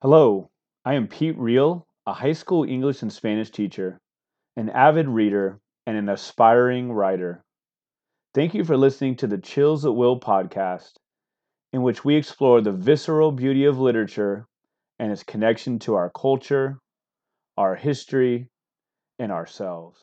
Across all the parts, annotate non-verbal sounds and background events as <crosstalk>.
Hello, I am Pete Reel, a high school English and Spanish teacher, an avid reader, and an aspiring writer. Thank you for listening to the Chills at Will podcast, in which we explore the visceral beauty of literature and its connection to our culture, our history, and ourselves.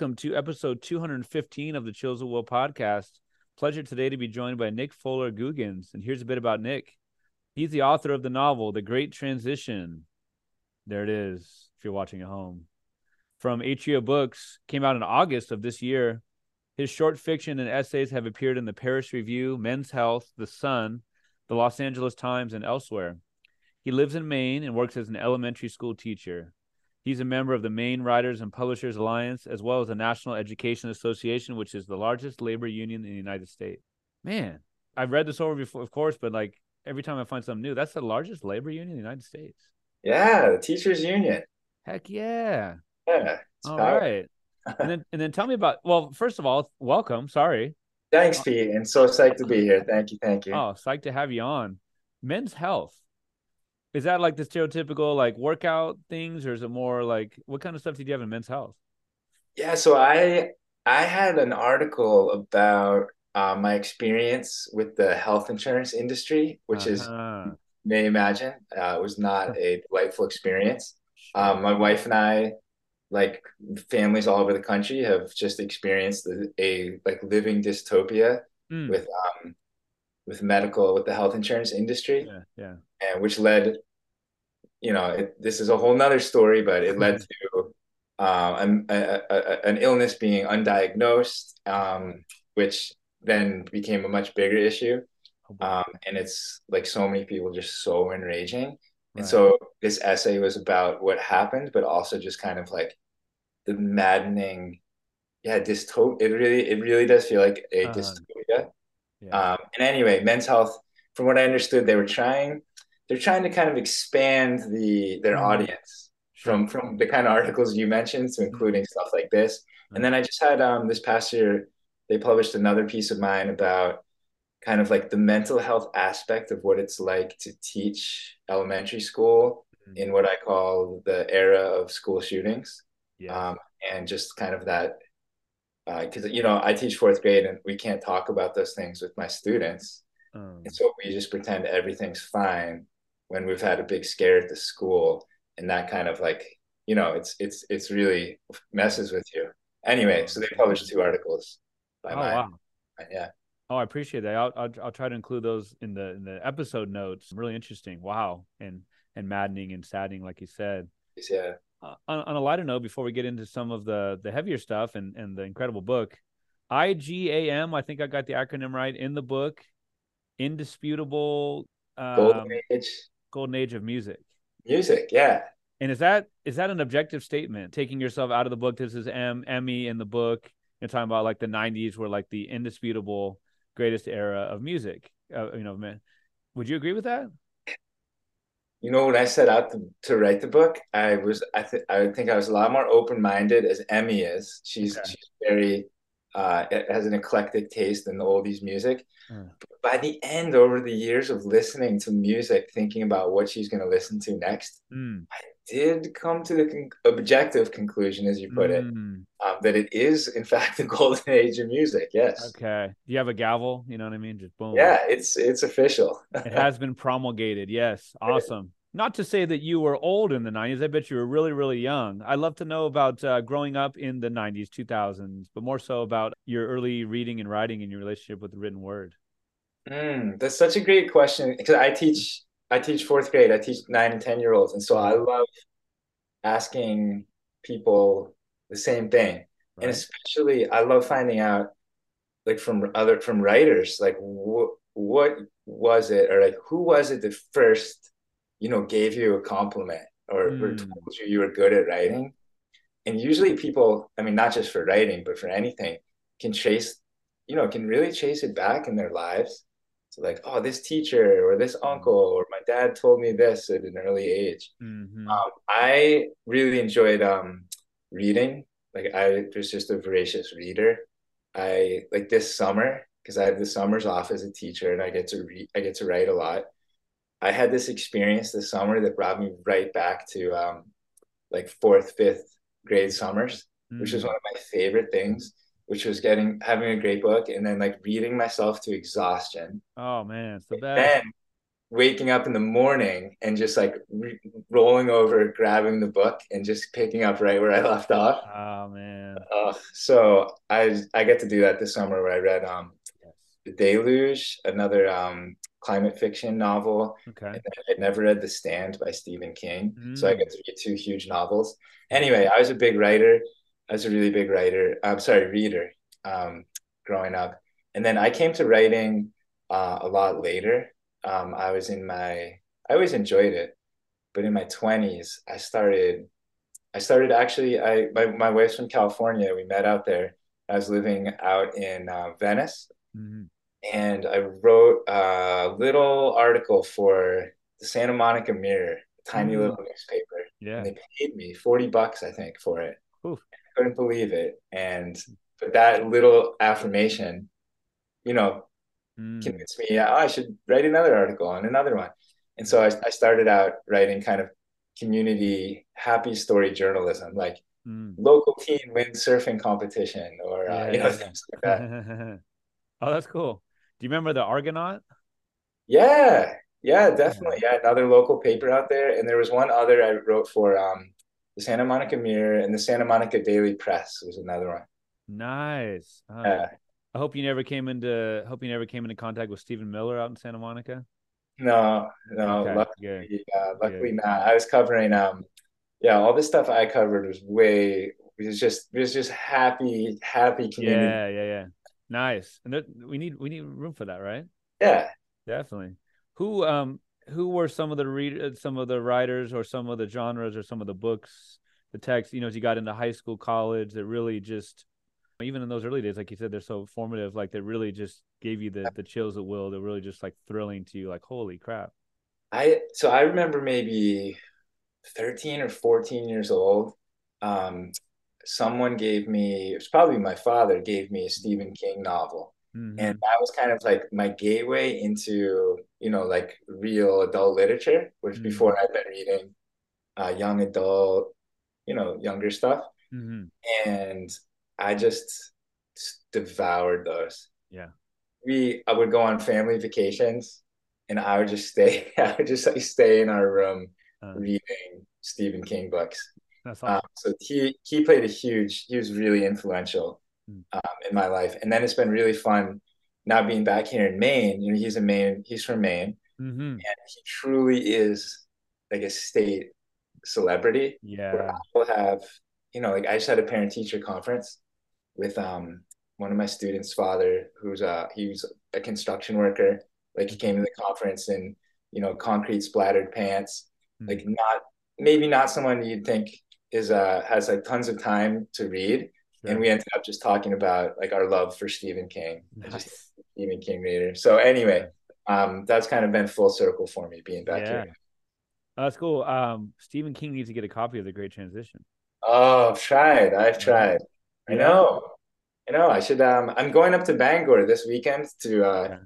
Welcome to episode 215 of the Chills at Will podcast. Pleasure today to be joined by Nick Fuller Googins. And here's a bit about Nick. He's the author of the novel, The Great Transition. There it is, if you're watching at home. From Atria Books, came out in August of this year. His short fiction and essays have appeared in the Paris Review, Men's Health, The Sun, the Los Angeles Times, and elsewhere. He lives in Maine and works as an elementary school teacher. He's a member of the Maine Writers and Publishers Alliance, as well as the National Education Association, which is the largest labor union in the United States. Man, I've read this over before, of course, but like every time I find something new, that's the largest labor union in the United States. Yeah, the teachers union. Heck yeah. Yeah. All right. and then and then tell me about well, first of all, welcome. Sorry. Thanks, Pete. And so psyched to be here. Thank you. Thank you. Oh, psyched to have you on. Men's health is that like the stereotypical like workout things or is it more like what kind of stuff did you have in men's health yeah so i i had an article about uh, my experience with the health insurance industry which uh-huh. is may imagine uh, it was not <laughs> a delightful experience um, my wife and i like families all over the country have just experienced a, a like living dystopia mm. with um, with medical with the health insurance industry yeah, yeah. And which led you know it, this is a whole nother story but it led to um, a, a, a, an illness being undiagnosed um, which then became a much bigger issue oh, um, and it's like so many people just so enraging right. and so this essay was about what happened but also just kind of like the maddening yeah dystopia it really it really does feel like a uh, dystopia yeah. um and anyway men's health from what i understood they were trying they're trying to kind of expand the their mm-hmm. audience from from the kind of articles you mentioned to including stuff like this mm-hmm. and then i just had um this past year they published another piece of mine about kind of like the mental health aspect of what it's like to teach elementary school mm-hmm. in what i call the era of school shootings yeah. um, and just kind of that because uh, you know I teach fourth grade and we can't talk about those things with my students, um, and so we just pretend everything's fine when we've had a big scare at the school, and that kind of like you know it's it's it's really messes with you. Anyway, so they published two articles by oh, mine. Wow. Yeah. Oh, I appreciate that. I'll, I'll, I'll try to include those in the in the episode notes. Really interesting. Wow, and and maddening and saddening, like you said. Yeah uh, on, on, a lighter note, before we get into some of the the heavier stuff and and the incredible book, IGAM, I think I got the acronym right in the book, indisputable um, golden age, golden age of music. Music, yeah. And is that is that an objective statement? Taking yourself out of the book, this is M Emmy in the book. You're talking about like the '90s were like the indisputable greatest era of music. Uh, you know, man, would you agree with that? you know when I set out to, to write the book, I was I think I think I was a lot more open minded as Emmy is. She's okay. she's very uh, it has an eclectic taste in the oldies music. Mm. by the end, over the years of listening to music, thinking about what she's going to listen to next, mm. I did come to the con- objective conclusion, as you put mm. it, um, that it is in fact <laughs> the golden age of music. Yes. Okay. Do you have a gavel? You know what I mean? Just boom. Yeah, it's it's official. it has been promulgated. Yes. <laughs> Awesome. Not to say that you were old in the 90s. I bet you were really, really young. I'd love to know about uh, growing up in the 90s, 2000s, but more so about your early reading and writing and your relationship with the written word. Mm, that's such a great question because I teach I teach fourth grade. I teach nine and ten year olds, and so I love asking people the same thing, right. and especially I love finding out like from other from writers like what what was it or like who was it that first you know gave you a compliment or, mm. or told you you were good at writing and usually people, I mean, not just for writing, but for anything, can chase you know, can really chase it back in their lives. So like, oh, this teacher or this uncle or my dad told me this at an early age. Mm-hmm. Um, I really enjoyed um, reading. Like I was just a voracious reader. I like this summer because I have the summers off as a teacher and I get to read. I get to write a lot. I had this experience this summer that brought me right back to um, like fourth, fifth grade summers, mm. which was one of my favorite things. Which was getting having a great book and then like reading myself to exhaustion. Oh man, it's the best. Then waking up in the morning and just like re- rolling over, grabbing the book and just picking up right where I left off. Oh man. Uh, so I I get to do that this summer where I read um yes. The Deluge, another um climate fiction novel. Okay. I'd never read The Stand by Stephen King. Mm. So I get to read two huge novels. Anyway, I was a big writer. I was a really big writer. I'm sorry, reader um, growing up. And then I came to writing uh, a lot later. Um, I was in my, I always enjoyed it. But in my 20s, I started, I started actually, I, my, my wife's from California. We met out there. I was living out in uh, Venice. Mm-hmm and I wrote a little article for the Santa Monica Mirror, a tiny mm. little newspaper. Yeah. And they paid me 40 bucks, I think, for it. Oof. I couldn't believe it. And but that little affirmation, you know, mm. convinced me, yeah, oh, I should write another article and another one. And so I, I started out writing kind of community happy story journalism, like mm. local team wins surfing competition or uh, yeah, you know yeah. things like that. <laughs> oh, that's cool. Do you remember the Argonaut? Yeah, yeah, definitely. Yeah, another local paper out there, and there was one other I wrote for um, the Santa Monica Mirror and the Santa Monica Daily Press was another one. Nice. Uh, yeah. I hope you never came into hope you never came into contact with Stephen Miller out in Santa Monica. No, no, okay, luckily, yeah, luckily good. not. I was covering um, yeah, all this stuff I covered was way it was just it was just happy, happy community. Yeah, yeah, yeah. Nice. And there, we need we need room for that, right? Yeah. Definitely. Who um who were some of the read uh, some of the writers or some of the genres or some of the books, the text, you know, as you got into high school, college that really just even in those early days, like you said, they're so formative, like they really just gave you the the chills at will, they're really just like thrilling to you, like, holy crap. I so I remember maybe 13 or 14 years old. Um, someone gave me, it's probably my father gave me a Stephen King novel. Mm-hmm. And that was kind of like my gateway into, you know, like real adult literature, which mm-hmm. before I'd been reading uh, young adult, you know, younger stuff. Mm-hmm. And I just devoured those. Yeah. We, I would go on family vacations and I would just stay, <laughs> I would just like stay in our room uh, reading Stephen King books. That's awesome. Um, so he he played a huge. He was really influential mm. um, in my life, and then it's been really fun now being back here in Maine. You know, he's a Maine. He's from Maine, mm-hmm. and he truly is like a state celebrity. Yeah, we'll have you know, like I just had a parent teacher conference with um one of my students' father, who's uh he was a construction worker. Like he came to the conference in you know concrete splattered pants, mm-hmm. like not maybe not someone you'd think is uh has like tons of time to read. Sure. And we ended up just talking about like our love for Stephen King. Nice. Stephen King reader. So anyway, um, that's kind of been full circle for me being back yeah. here. Oh, that's cool. Um, Stephen King needs to get a copy of The Great Transition. Oh, I've tried. I've tried. I know. I know. I should. Um, I'm going up to Bangor this weekend to uh, yeah.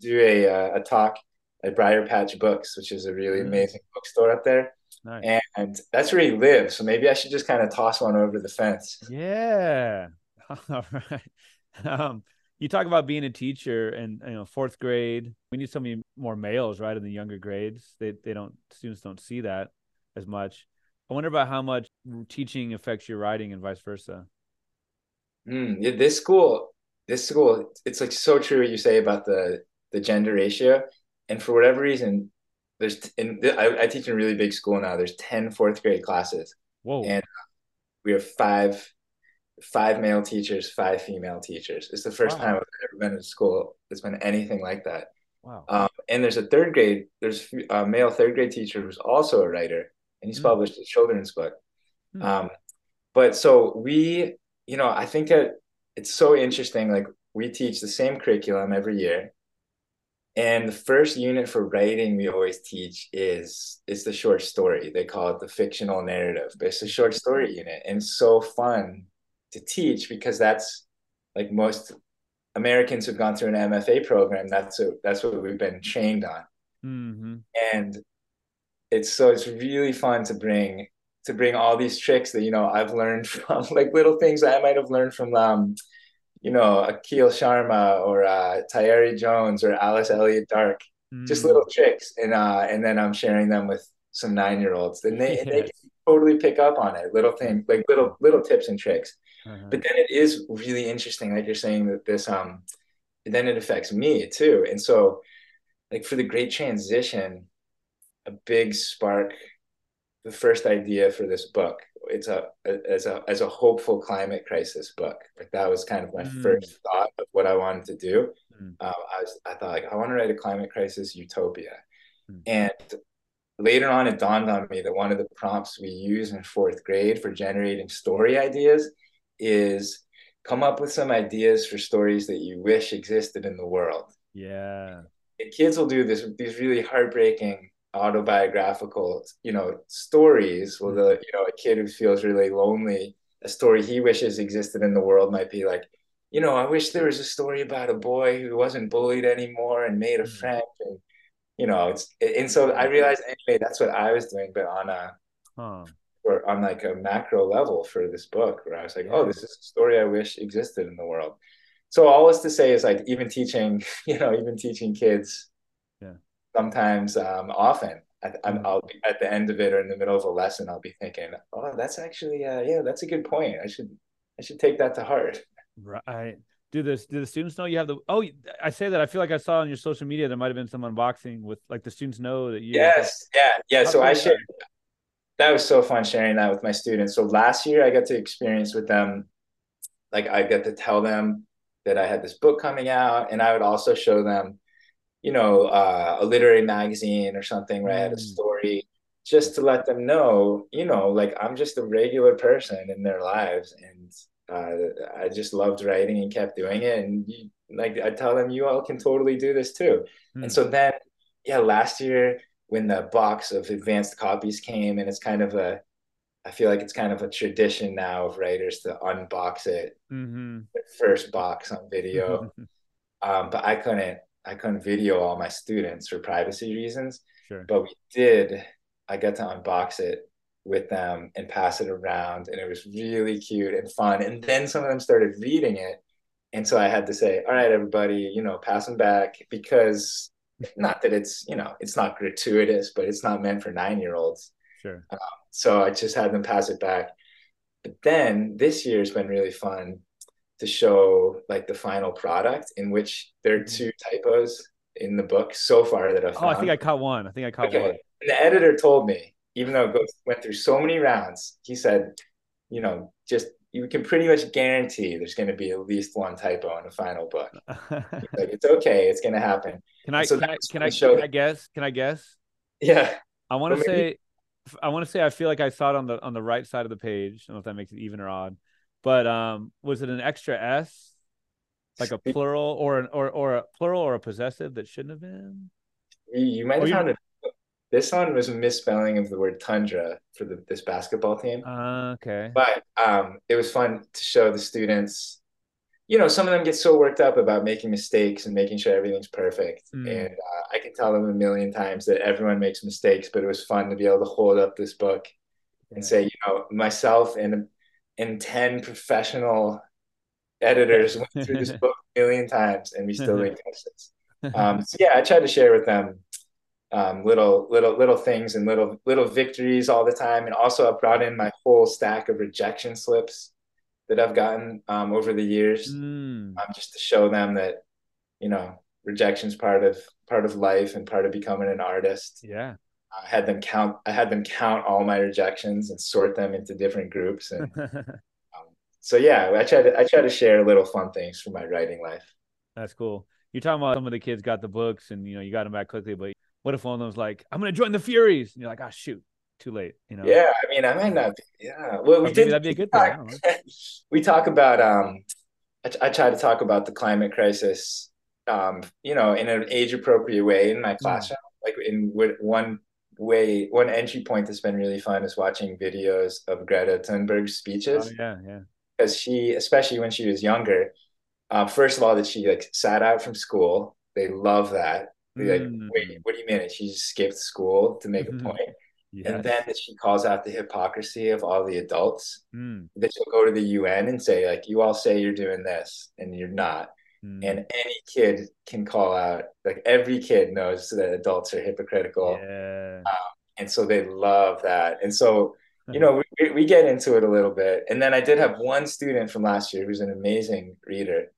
do a uh, a talk at Briar Patch Books, which is a really mm. amazing bookstore up there. Nice. And that's where he lives. So maybe I should just kind of toss one over the fence. Yeah. <laughs> All right. Um, you talk about being a teacher and you know fourth grade. We need so many more males, right, in the younger grades. They they don't students don't see that as much. I wonder about how much teaching affects your writing and vice versa. Mm, yeah, this school, this school, it's like so true what you say about the the gender ratio. And for whatever reason, there's in I, I teach in a really big school now. There's 10 fourth grade classes. Whoa. And we have five five male teachers, five female teachers. It's the first wow. time I've ever been in school that's been anything like that. Wow. Um, and there's a third grade, there's a male third grade teacher who's also a writer, and he's mm. published a children's book. Mm. Um, but so we, you know, I think that it's so interesting. Like we teach the same curriculum every year. And the first unit for writing we always teach is is the short story. They call it the fictional narrative, but it's a short story unit. And so fun to teach because that's like most Americans who've gone through an MFA program, that's a, that's what we've been trained on. Mm-hmm. And it's so it's really fun to bring to bring all these tricks that you know I've learned <laughs> from like little things that I might have learned from um you know Akhil Sharma or uh Tayari Jones or Alice Elliott Dark mm. just little tricks and uh and then I'm sharing them with some nine year olds and they, yes. they <laughs> can totally pick up on it little things like little little tips and tricks uh-huh. but then it is really interesting like you're saying that this um then it affects me too and so like for the great transition a big spark the first idea for this book it's a, as a as a hopeful climate crisis book like that was kind of my mm. first thought of what i wanted to do mm. uh, i was i thought like i want to write a climate crisis utopia mm. and later on it dawned on me that one of the prompts we use in fourth grade for generating story ideas is come up with some ideas for stories that you wish existed in the world yeah and kids will do this these really heartbreaking autobiographical, you know, stories. Well, the you know, a kid who feels really lonely, a story he wishes existed in the world might be like, you know, I wish there was a story about a boy who wasn't bullied anymore and made a mm-hmm. friend. And you know, it's and so I realized anyway that's what I was doing, but on a huh. or on like a macro level for this book, where I was like, yeah. oh, this is a story I wish existed in the world. So all this to say is like even teaching, <laughs> you know, even teaching kids sometimes um, often I, will be at the end of it or in the middle of a lesson i'll be thinking oh that's actually uh, yeah that's a good point. I should i should take that to heart. Right. Do this do the students know you have the oh i say that i feel like i saw on your social media there might have been some unboxing with like the students know that you yes yeah yeah so i shared that was so fun sharing that with my students. So last year i got to experience with them like i got to tell them that i had this book coming out and i would also show them you know, uh, a literary magazine or something where. I had a mm. story just to let them know, you know, like I'm just a regular person in their lives. And uh, I just loved writing and kept doing it. And you, like I tell them, you all can totally do this too. Mm. And so then, yeah, last year when the box of advanced copies came, and it's kind of a, I feel like it's kind of a tradition now of writers to unbox it, mm-hmm. first box on video. <laughs> um, but I couldn't I couldn't video all my students for privacy reasons. Sure. But we did. I got to unbox it with them and pass it around, and it was really cute and fun. And then some of them started reading it, and so I had to say, "All right, everybody, you know, pass them back," because not that it's you know it's not gratuitous, but it's not meant for nine year olds. Sure. Um, so I just had them pass it back. But then this year's been really fun to show like the final product in which there are two typos in the book so far that I've found. Oh, I think I caught one. I think I caught okay. one. And the editor told me, even though it goes, went through so many rounds, he said, you know, just you can pretty much guarantee there's going to be at least one typo in the final book. <laughs> like it's okay, it's going to happen. Can I? So can I? Can I, can I guess? Can I guess? Yeah. I want to say. I want to say I feel like I saw it on the on the right side of the page. I don't know if that makes it even or odd. But um, was it an extra S, like a plural or an or or a plural or a possessive that shouldn't have been? You might have found it. This one was a misspelling of the word tundra for the, this basketball team. Uh, okay. But um, it was fun to show the students. You know, some of them get so worked up about making mistakes and making sure everything's perfect. Mm. And uh, I can tell them a million times that everyone makes mistakes, but it was fun to be able to hold up this book and say, you know, myself and and 10 professional editors went through this <laughs> book a million times and we still didn't catch this. Um, so yeah, I tried to share with them um, little little little things and little little victories all the time. And also I brought in my whole stack of rejection slips that I've gotten um, over the years, mm. um, just to show them that you know rejection's part of part of life and part of becoming an artist. Yeah. I had them count. I had them count all my rejections and sort them into different groups. And <laughs> um, so, yeah, I try to I try to share little fun things from my writing life. That's cool. You're talking about some of the kids got the books and you know you got them back quickly, but what if one of them's like, "I'm gonna join the Furies," and you're like, "Oh shoot, too late. You know. Yeah, I mean, I might not. Be, yeah, well, we did. that'd be a good thing. <laughs> We talk about. Um, I, I try to talk about the climate crisis. Um, you know, in an age-appropriate way in my classroom. Like in one way, one entry point that's been really fun is watching videos of Greta Thunberg's speeches Oh yeah, yeah. because she, especially when she was younger, uh, first of all, that she like sat out from school. They love that. They like, Mm. wait, what do you mean? She just skipped school to make a Mhm. point. Yes. And then that she calls out the hypocrisy of all the adults. Mm, That she'll go to the UN and say, like, you all say you're doing this and you're not. Mm. And any kid can call out, like every kid knows that adults are hypocritical. yeah. And so they love that. And so, you know, we, we get into it a little bit. And then I did have one student from last year who's an amazing reader.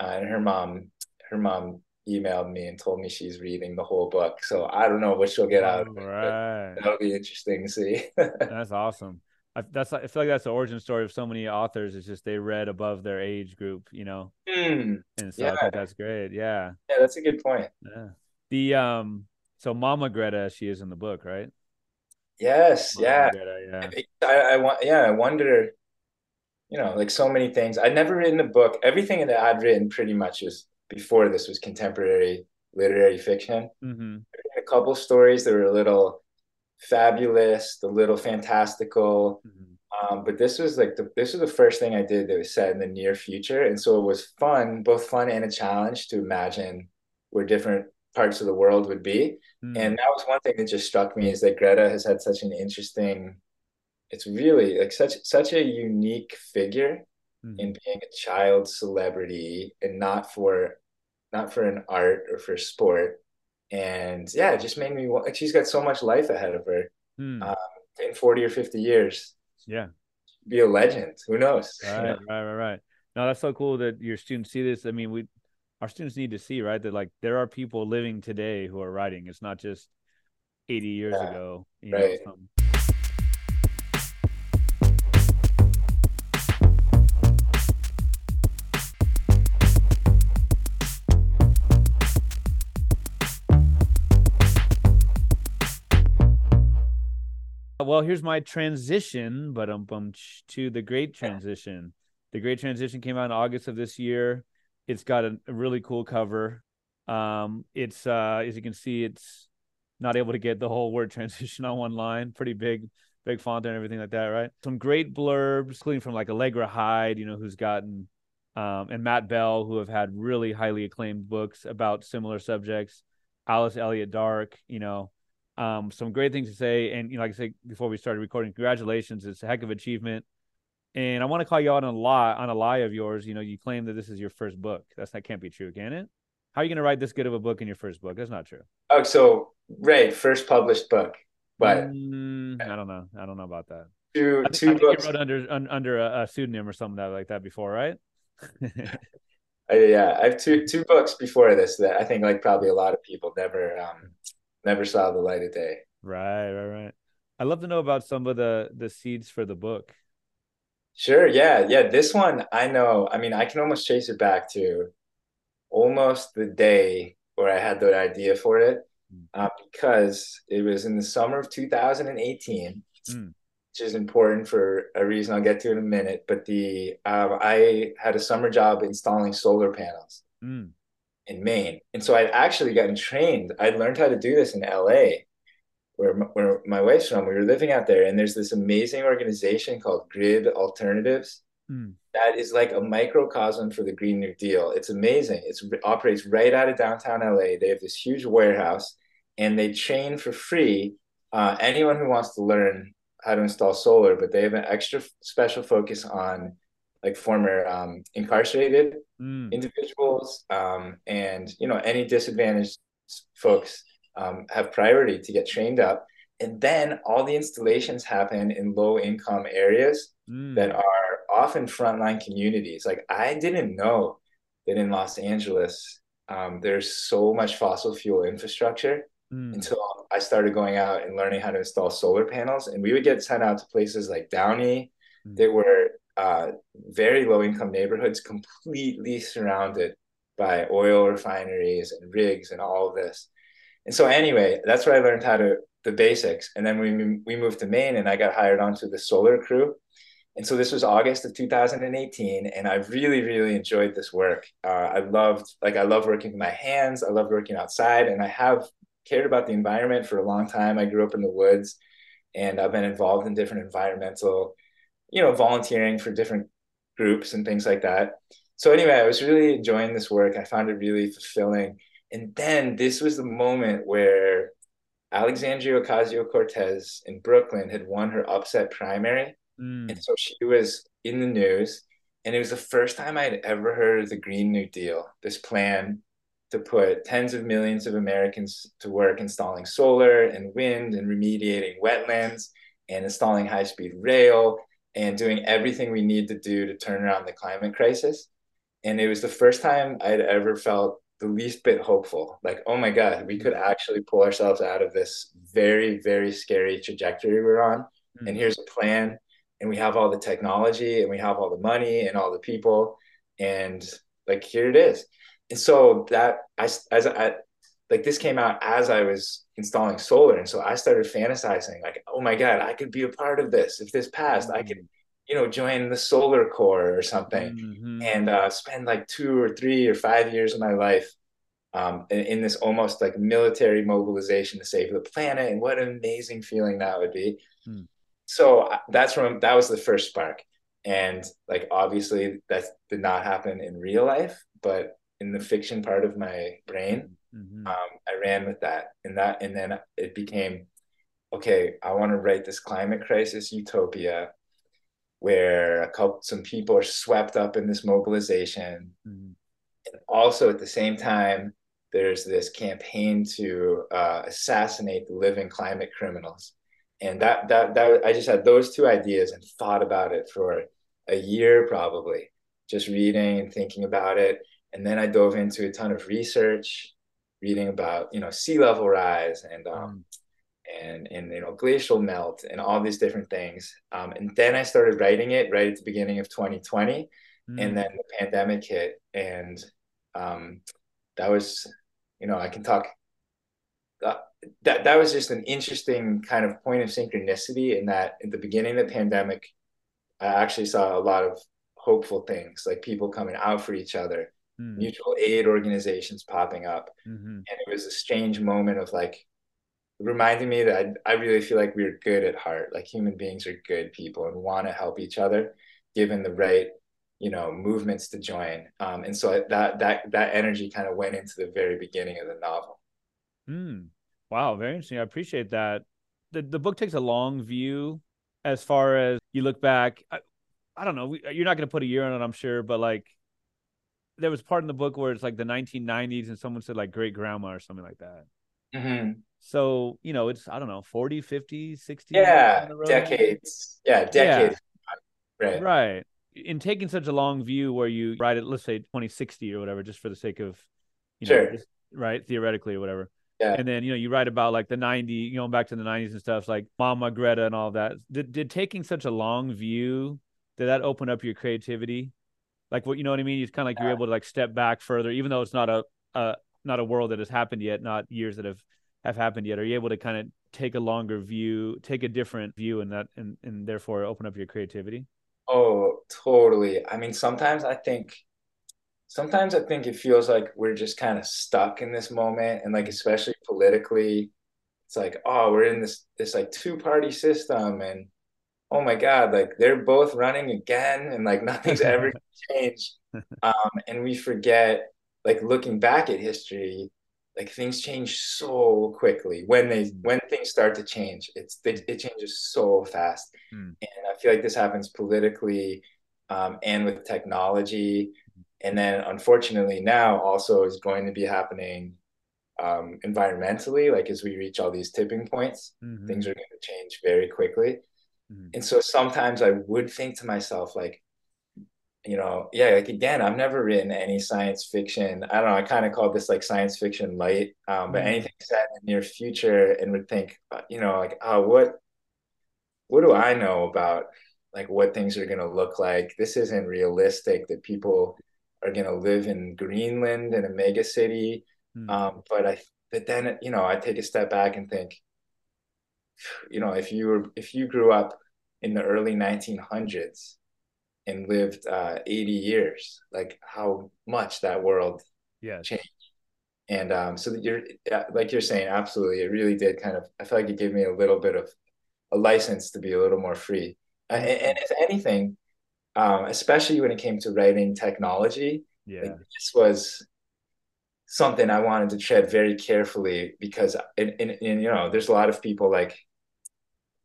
Uh, and her mom, her mom emailed me and told me she's reading the whole book. So I don't know what she'll get out of it. Right. That'll be interesting to see. <laughs> That's awesome. I, that's I feel like that's the origin story of so many authors. It's just they read above their age group, you know, Hmm. and so I Yeah. think that's great. Yeah, Yeah, that's a good point. yeah. The um, so Mama Greta, she is in the book, right? Yes, Mama yeah. Greta, yeah. I, I want, yeah, I wonder, you know, like so many things. I'd never written a book. Everything that I'd written pretty much was before this was contemporary literary fiction. Mm-hmm. A couple stories that were a little fabulous, the little fantastical. Mm-hmm. Um, but this was like the this was the first thing I did that was set in the near future, and so it was fun, both fun and a challenge to imagine where different parts of the world would be. Mm-hmm. And that was one thing that just struck me is that Greta has had such an interesting. It's really like such such a unique figure Mhm. in being a child celebrity, and not for not for an art or for sport. And yeah, it just made me wa- like she's got so much life ahead of her Mm. uh, in forty or fifty years yeah. be a legend. Who knows? You Right, know? right, right, right. No, that's so cool that your students see this. I mean, we, our students need to see, right, that like there are people living today who are writing. It's not just 80 years Yeah, ago, you know. right. some- Well, here's my transition, but um, to the Great Transition. The Great Transition came out in August of this year. It's got a, a really cool cover. Um, it's uh, as you can see, it's not able to get the whole word <laughs> transition on one line. Pretty big, big font and everything like that, right? Some great blurbs, including from like Allegra Hyde, you know, who's gotten, um, and Matt Bell, who have had really highly acclaimed books about similar subjects. Alice Elliott Dark, you know, um, some great things to say. And you know, like I said before we started recording, congratulations! It's a heck of achievement. And I want to call you out on a lie on a lie of yours. You know, you claim that this is your first book. That's that can't be true, can it? How are you going to write this good of a book in your first book? That's not true. Oh, so right, first published book, but Mm, I don't know. I don't know about that. two I think, two I books. you wrote under un, under a, a pseudonym or something like that before, right? <laughs> I, yeah, I have two two books before this that I think like probably a lot of people never um never saw the light of day. right, right, right. I'd love to know about some of the the seeds for the book. Sure, yeah, yeah. This one I know. I mean, I can almost trace it back to almost the day where I had the idea for it, uh, because it was in the summer of 2018, Mm. which is important for a reason I'll get to in a minute. But the um, I had a summer job installing solar panels Mm. In Maine, and so I'd actually gotten trained. I'd learned how to do this in LA, where where my wife's from. We were living out there, and there's this amazing organization called Grid Alternatives Mm. that is like a microcosm for the Green New Deal. It's amazing. It's, it operates right out of downtown LA. They have this huge warehouse and they train for free uh, anyone who wants to learn how to install solar, but they have an extra special focus on like former um, incarcerated Mm. individuals um, and you know any disadvantaged folks um, have priority to get trained up and then all the installations happen in low income areas Mm. that are often frontline communities. Like I didn't know that in Los Angeles, um, there's so much fossil fuel infrastructure Mm. until I started going out and learning how to install solar panels. And we would get sent out to places like Downey Mm. that were uh, very low income neighborhoods, completely surrounded by oil refineries and rigs and all of this. And so anyway, that's where I learned how to the basics. And then we we moved to Maine, and I got hired onto the solar crew. And so this was August of 2018, and I really, really enjoyed this work. Uh, I loved, like, I love working with my hands. I love working outside, and I have cared about the environment for a long time. I grew up in the woods, and I've been involved in different environmental, you know, volunteering for different groups and things like that. So anyway, I was really enjoying this work. I found it really fulfilling. And then this was the moment where Alexandria Ocasio Cortez in Brooklyn had won her upset primary. Mm. And so she was in the news. And it was the first time I'd ever heard of the Green New Deal, this plan to put tens of millions of Americans to work installing solar and wind and remediating wetlands and installing high speed rail and doing everything we need to do to turn around the climate crisis. And it was the first time I'd ever felt the least bit hopeful. Like, oh my God, we could actually pull ourselves out of this very, very scary trajectory we're on. Mm-hmm. And here's a plan. And we have all the technology and we have all the money and all the people. And like, here it is. And so that I, as I, like this came out as I was installing solar. And so I started fantasizing like, oh my God, I could be a part of this. If this passed, mm-hmm. I could you know, join the Solar Corps or something mm-hmm. and uh, spend like two or three or five years of my life um, in, in, this almost like military mobilization to save the planet. And what an amazing feeling that would be. Mm. So uh, that's from that was the first spark. And like obviously that did not happen in real life, but in the fiction part of my brain, mm-hmm. um, I ran with that. And that and then it became okay, I want to write this climate crisis utopia where a couple some people are swept up in this mobilization mm-hmm. and also at the same time there's this campaign to uh, assassinate the living climate criminals and that that that i just had those two ideas and thought about it for a year probably just reading and thinking about it and then i dove into a ton of research reading about you know sea level rise and um, mm and and you know glacial melt and all these different things um, and then i started writing it right at the beginning of 2020 mm. and then the pandemic hit and um, that was you know i can talk uh, that that was just an interesting kind of point of synchronicity in that at the beginning of the pandemic i actually saw a lot of hopeful things like people coming out for each other mm. mutual aid organizations popping up mm-hmm. and it was a strange moment of like reminding me that I, I really feel like we're good at heart. Like human beings are good people and want to help each other, given the right, you know, movements to join. Um, and so that that that energy kind of went into the very beginning of the novel. Hmm. Wow, very interesting. I appreciate that. The the book takes a long view as far as you look back. I, I don't know. You're not going to put a year on it, I'm sure, but like there was part in the book where it's like the 1990s and someone said like great grandma or something like that. Mm-hmm. So, you know, it's, I don't know, 40, 50, 60. Yeah. Decades. Yeah. Decades. Yeah. Right. Right. In taking such a long view where you write it, let's say 2060 or whatever, just for the sake of, you know, sure. just, right. Theoretically or whatever. Yeah. And then, you know, you write about like the 90, going back to the 90s and stuff like Mama Greta and all that. Did, did taking such a long view, did that open up your creativity? Like what, you know what I mean? It's kind of like yeah. you're able to like step back further, even though it's not a, a, not a world that has happened yet, not years that have have happened yet? Are you able to kind of take a longer view, take a different view, and that and and therefore open up your creativity? Oh, totally. I mean, sometimes I think sometimes I think it feels like we're just kind of stuck in this moment and like mm-hmm. especially politically it's like oh we're in this this like two party system and oh my god like they're both running again and like <laughs> nothing's ever <laughs> changed. Um and we forget like looking back at history like things change so quickly. When they when things start to change it's they, it changes so fast. Mm. and i feel like this happens politically um, and with technology. And then unfortunately now also is going to be happening um, environmentally like as we reach all these tipping points mm-hmm. things are going to change very quickly mm-hmm. and so sometimes i would think to myself like you know, yeah, like again, I've never written any science fiction. I don't know. I kind of call this like science fiction light, um, but mm-hmm. anything set in the near future, and would think, uh, you know, like, oh, what, what do I know about like what things are going to look like? This isn't realistic. That people are going to live in Greenland in a mega city. Mm-hmm. Um, but I, but then you know I take a step back and think, you know, if you were if you grew up in the early 1900s and lived uh, 80 years, like how much that world yes. changed. And um, so you're like you're saying, absolutely, it really did kind of. I feel like it gave me a little bit of a license to be a little more free. And, and if anything, um, especially when it came to writing technology, yeah, like this was something I wanted to tread very carefully because, in, in you know, there's a lot of people like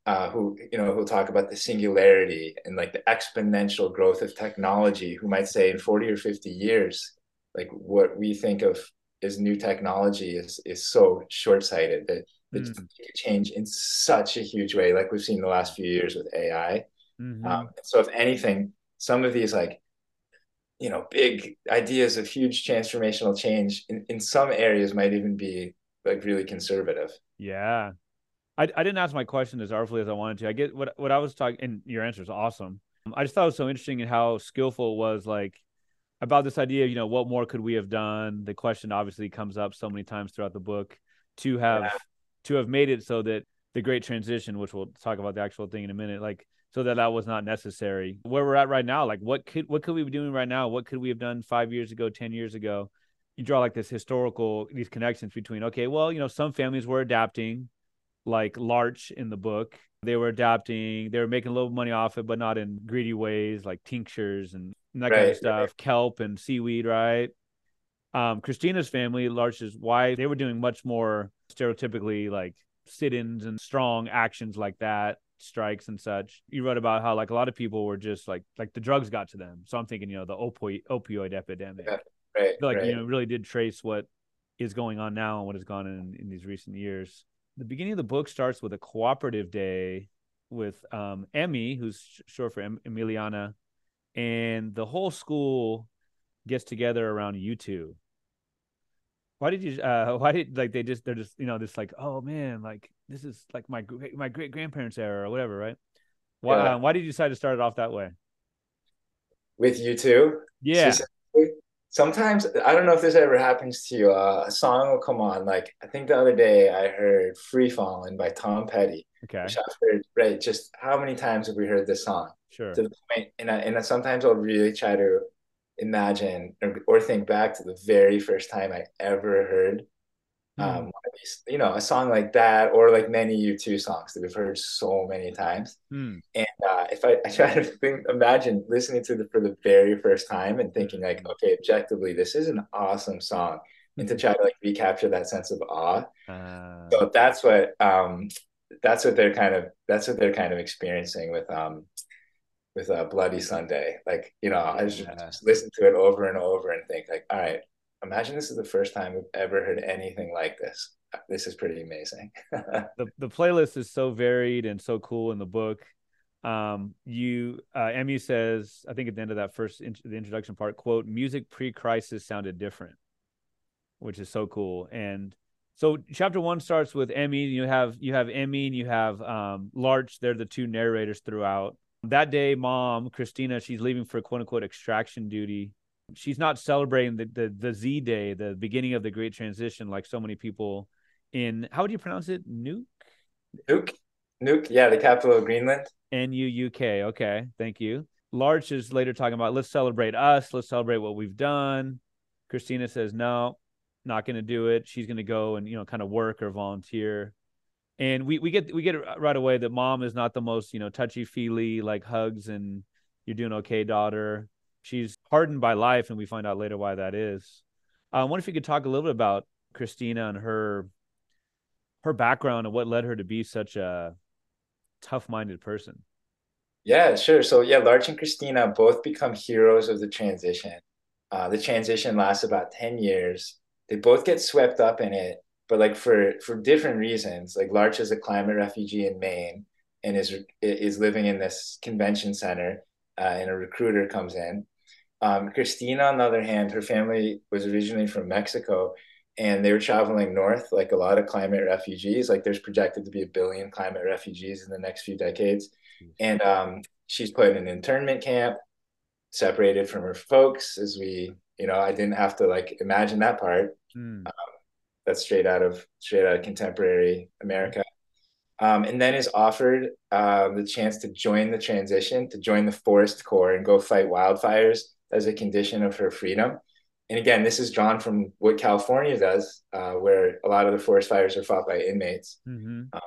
uh, who you know who talk about the singularity and like the exponential growth of technology who might say in 40 or 50 years like what we think of as new technology is is so short-sighted that mm. it could change in such a huge way like we've seen the last few years with ai mm-hmm. um, so if anything some of these like you know big ideas of huge transformational change in, in some areas might even be like really conservative yeah I, I didn't ask my question as artfully as I wanted to. I get what what I was talking, and your answer is awesome. I just thought it was so interesting in how skillful it was, like about this idea of you know what more could we have done. The question obviously comes up so many times throughout the book to have yeah. to have made it so that the great transition, which we'll talk about the actual thing in a minute, like so that that was not necessary. Where we're at right now, like what could what could we be doing right now? What could we have done five years ago, ten years ago? You draw like this historical these connections between okay, well you know some families were adapting like Larch in the book. They were adapting, they were making a little money off it, but not in greedy ways like tinctures and that right, kind of stuff, right. kelp and seaweed, right? Um, Christina's family, Larch's wife, they were doing much more stereotypically like sit-ins and strong actions like that, strikes and such. You wrote about how like a lot of people were just like like the drugs got to them. So I'm thinking, you know, the opioid opioid epidemic. Yeah, right. like right. you know, really did trace what is going on now and what has gone in in these recent years the beginning of the book starts with a cooperative day with um, Emmy, who's short for em- Emiliana, and the whole school gets together around you two. Why did you? Uh, <laughs> why did like they just they're just you know just like oh man like this is like my my great grandparents era or whatever right? Why yeah. uh, why did you decide to start it off that way? With you two, yeah sometimes I don't know if this ever happens to you. Uh, a song will come on. Like I think the other day I heard "Free Falling" by Tom Petty. Okay. Which I've heard right. Just how many times have we heard this song? Sure. To the point, and I, and sometimes I'll really try to imagine or, or think back to the very first time I ever heard um, mm. these, you know, a song like that, or like many U2 songs that we've heard so many times. Mm. And uh, if I, I try to think, imagine listening to it for the very first time and thinking like, hmm. okay, objectively, this is an awesome song, and to hmm. try to like recapture that sense of awe. Uh... So that's what um, that's what they're kind of that's what they're kind of experiencing with um with a uh, Bloody Sunday. Like, you know, I just, just listen to it over and over and think like, all right, imagine this is the first time we've ever heard anything like this. This is pretty amazing. <laughs> the the playlist is so varied and so cool in the book. Um, you uh, Emmy says, I think at the end of that first in- the introduction part, quote, music pre-crisis sounded different, which is so cool. And so chapter one starts with Emmy. You have you have Emmy and you have um, Larch. They're the two narrators throughout. That day, mom Christina, she's leaving for quote unquote extraction duty she's not celebrating the, the the Z Day, the beginning of the Great Transition, like so many people in how would you pronounce it? Nuuk. Nuuk. Nuuk. Yeah, the capital of Greenland. N U U K. Okay, thank you. Larch is later talking about let's celebrate us. Let's celebrate what we've done. Christina says no, not going to do it. She's going to go and you know kind of work or volunteer. And we we get we get it right away that mom is not the most you know touchy feely like hugs and you're doing okay daughter she's hardened by life, and we find out later why that is. Uh, I wonder if you could talk a little bit about Christina and her her background and what led her to be such a tough-minded person. Yeah, sure. So yeah, Larch and Christina both become heroes of the transition. Uh, the transition lasts about ten years. They both get swept up in it, but like for for different reasons. Like Larch is a climate refugee in Maine and is is living in this convention center, uh, and a recruiter comes in um, Christina, on the other hand, her family was originally from Mexico and they were traveling north, like a lot of climate refugees. Like there's projected to be a billion climate refugees in the next few decades. And um, she's put in an internment camp, separated from her folks, as we, you know, I didn't have to like imagine that part. Mm. Um, that's straight out of straight out of contemporary America. Um, and then is offered uh, the chance to join the transition, to join the Forest Corps and go fight wildfires as a condition of her freedom. And again, this is drawn from what California does, uh, where a lot of the forest fires are fought by inmates. Mm-hmm. Um,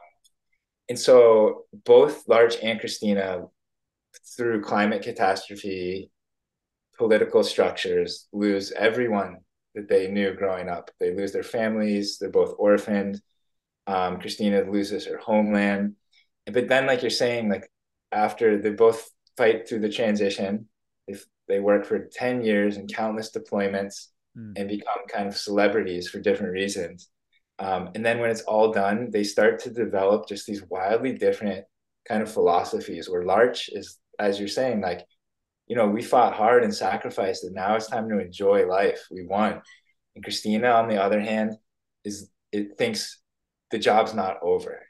and so both Larch and Christina, through climate catastrophe, political structures, lose everyone that they knew growing up. They lose their families. They're both orphaned. Um, Christina loses her homeland. But then, like you're saying, like after they both fight through the transition, they, they work for 10 years and countless deployments mm. and become kind of celebrities for different reasons. Um, and then when it's all done, they start to develop just these wildly different kind of philosophies where Larch is, as you're saying, like, you know, we fought hard and sacrificed, and now it's time to enjoy life. We won. And Christina, on the other hand, is it thinks the job's not over.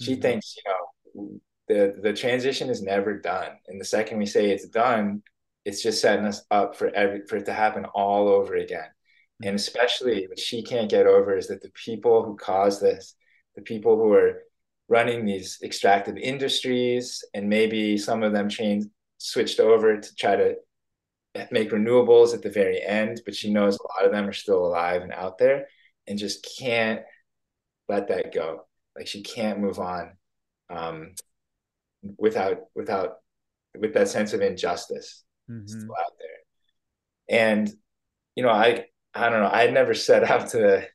She mm-hmm. thinks, you know, the the transition is never done. And the second we say it's done, it's just setting us up for every for it to happen all over again. And especially what she can't get over is that the people who caused this, the people who are running these extractive industries, and maybe some of them changed, switched over to try to make renewables at the very end, but she knows a lot of them are still alive and out there and just can't let that go. Like she can't move on um, without without with that sense of injustice mm-hmm. still out there. And you know, I I don't know. I never set out to.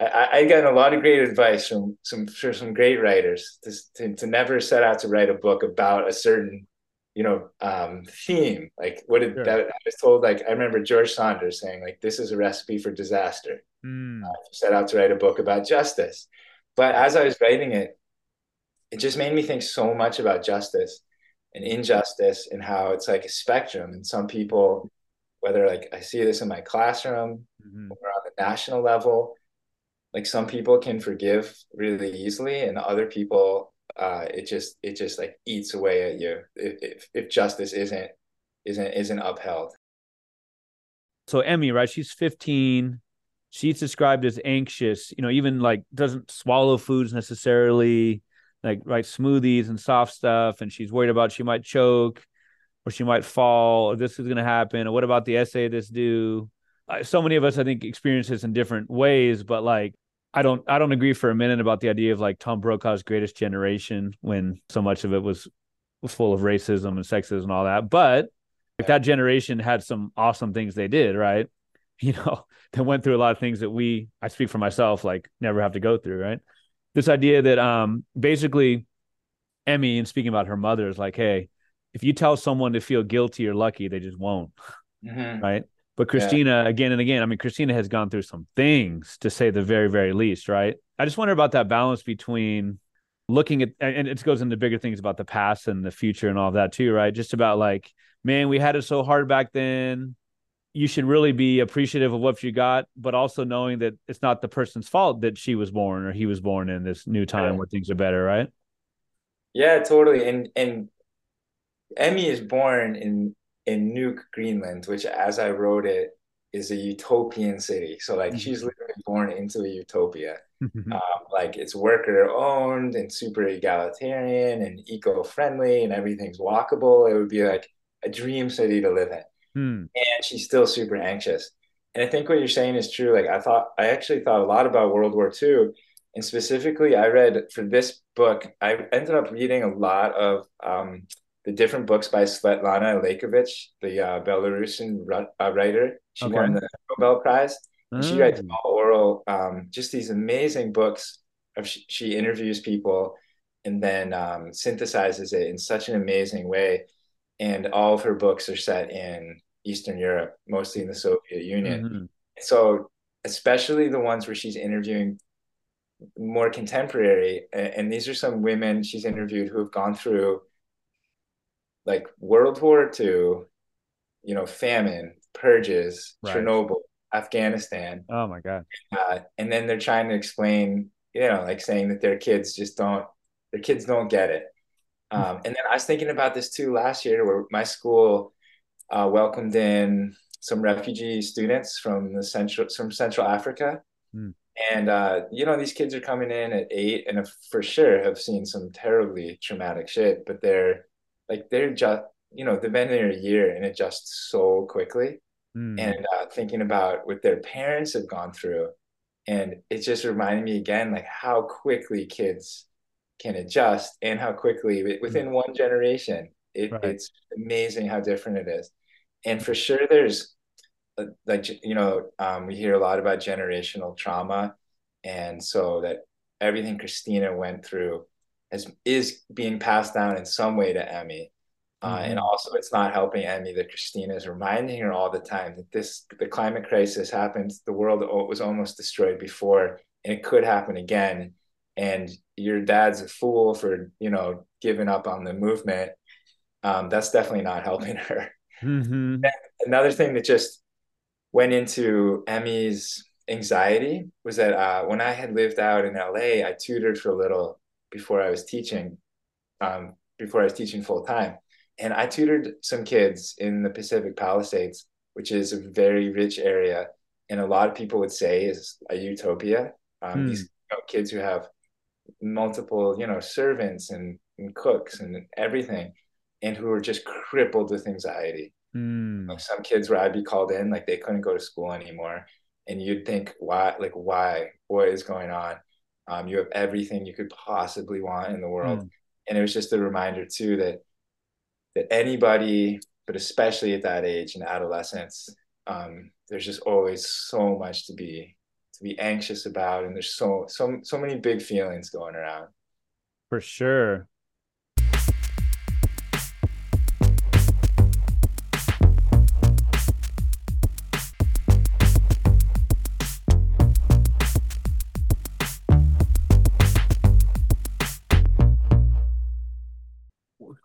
I, I got a lot of great advice from some from some great writers to, to, to never set out to write a book about a certain, you know, um, theme. Like what did sure. that, I was told. Like I remember George Saunders saying, like this is a recipe for disaster. Mm. Uh, set out to write a book about justice, but as I was writing it, it just made me think so much about justice and injustice and how it's like a spectrum, and some people whether like I see this in my classroom mm-hmm. or on the national level. Like some people can forgive really easily, and other people, uh, it just it just like eats away at you if, if, if justice isn't isn't isn't upheld. So Emmy, right? She's 15. She's described as anxious. You know, even like doesn't swallow foods necessarily, like right smoothies and soft stuff, and she's worried about she might choke or she might fall, or this is going to happen, or what about the essay this due? so many of us, I think, experience this in different ways, but like, I don't, I don't agree for a minute about the idea of like Tom Brokaw's greatest generation when so much of it was, full of racism and sexism and all that. But like that generation had some awesome things they did, right? <laughs> You know, they went through a lot of things that we, I speak for myself, like never have to go through, right? This idea that um basically Emmy and speaking about her mother is like, hey, if you tell someone to feel guilty or lucky, they just won't. <laughs> Mm-hmm. Right. But Christina, yeah. again and again, I mean, Christina has gone through some things to say the very, very least, right? I just wonder about that balance between looking at, and it goes into bigger things about the past and the future and all of that too, right? Just about like, man, we had it so hard back then. You should really be appreciative of what you got, but also knowing that it's not the person's fault that she was born or he was born in this new time right. where things are better, right? Yeah, totally. And and Emmy is born in in Nuuk, Greenland, which, as I wrote it, is a utopian city. So like mm-hmm. she's literally born into a utopia. um, like it's worker owned and super egalitarian and eco friendly and everything's walkable. It would be like a dream city to live in. Hmm. And she's still super anxious. And I think what you're saying is true. Like I thought, I actually thought a lot about World War II. And specifically, I read for this book, I ended up reading a lot of um, the different books by Svetlana Alexievich, the uh, Belarusian uh, writer. She okay. won the Nobel Prize. Mm. She writes all oral, um, just these amazing books. Of she, she interviews people and then um, synthesizes it in such an amazing way. And all of her books are set in Eastern Europe, mostly in the Soviet Union. Mm-hmm. So, especially the ones where she's interviewing more contemporary, and these are some women she's interviewed who have gone through like World War II, you know, famine, purges, right. Chernobyl, Afghanistan. Oh my God. Uh, and then they're trying to explain, you know, like saying that their kids just don't, their kids don't get it. Um, and then I was thinking about this too last year, where my school uh, welcomed in some refugee students from the central from Central Africa, Mm. And uh, you know, these kids are coming in at eight, and for sure have seen some terribly traumatic shit. But they're like they're just you know they've been there a year and adjust so quickly. Mm. And uh, thinking about what their parents have gone through, and it just reminded me again like how quickly kids can adjust and how quickly within mm. one generation it, right. it's amazing how different it is. And for sure, there's uh, like you know um, we hear a lot about generational trauma and so that everything christina went through is is being passed down in some way to emmy uh, mm-hmm. and also it's not helping emmy that christina is reminding her all the time that this the climate crisis happened the world was almost destroyed before and it could happen again and your dad's a fool for you know giving up on the movement um, that's definitely not helping <laughs> her mm-hmm. another thing that just went into Emmy's anxiety was that uh, when I had lived out in LA, I tutored for a little before I was teaching, um, before I was teaching full time. And I tutored some kids in the Pacific Palisades, which is a very rich area. And a lot of people would say is a utopia. Um, hmm. These you know, kids who have multiple, you know, servants and, and cooks and everything, and who were just crippled with anxiety. Mm. Like some kids where I'd be called in, like they couldn't go to school anymore. And you'd think, why, like, why? What is going on? Um, you have everything you could possibly want in the world. Mm. And it was just a reminder too that that anybody, but especially at that age in adolescence, um, there's just always so much to be be anxious about, and there's so so so many big feelings going around. For sure.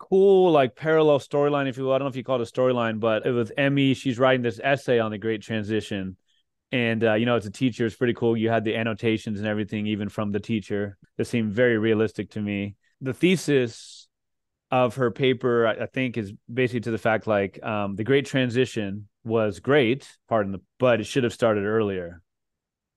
cool like parallel storyline, if you will. I don't know if you call it a storyline, but it was Emmy. She's writing this essay on the Great Transition, and uh, you know, as a teacher, it's pretty cool. You had the annotations and everything, even from the teacher. That seemed very realistic to me. The thesis of her paper, I, I think, is basically to the fact like um, the Great Transition was great, pardon the, but it should have started earlier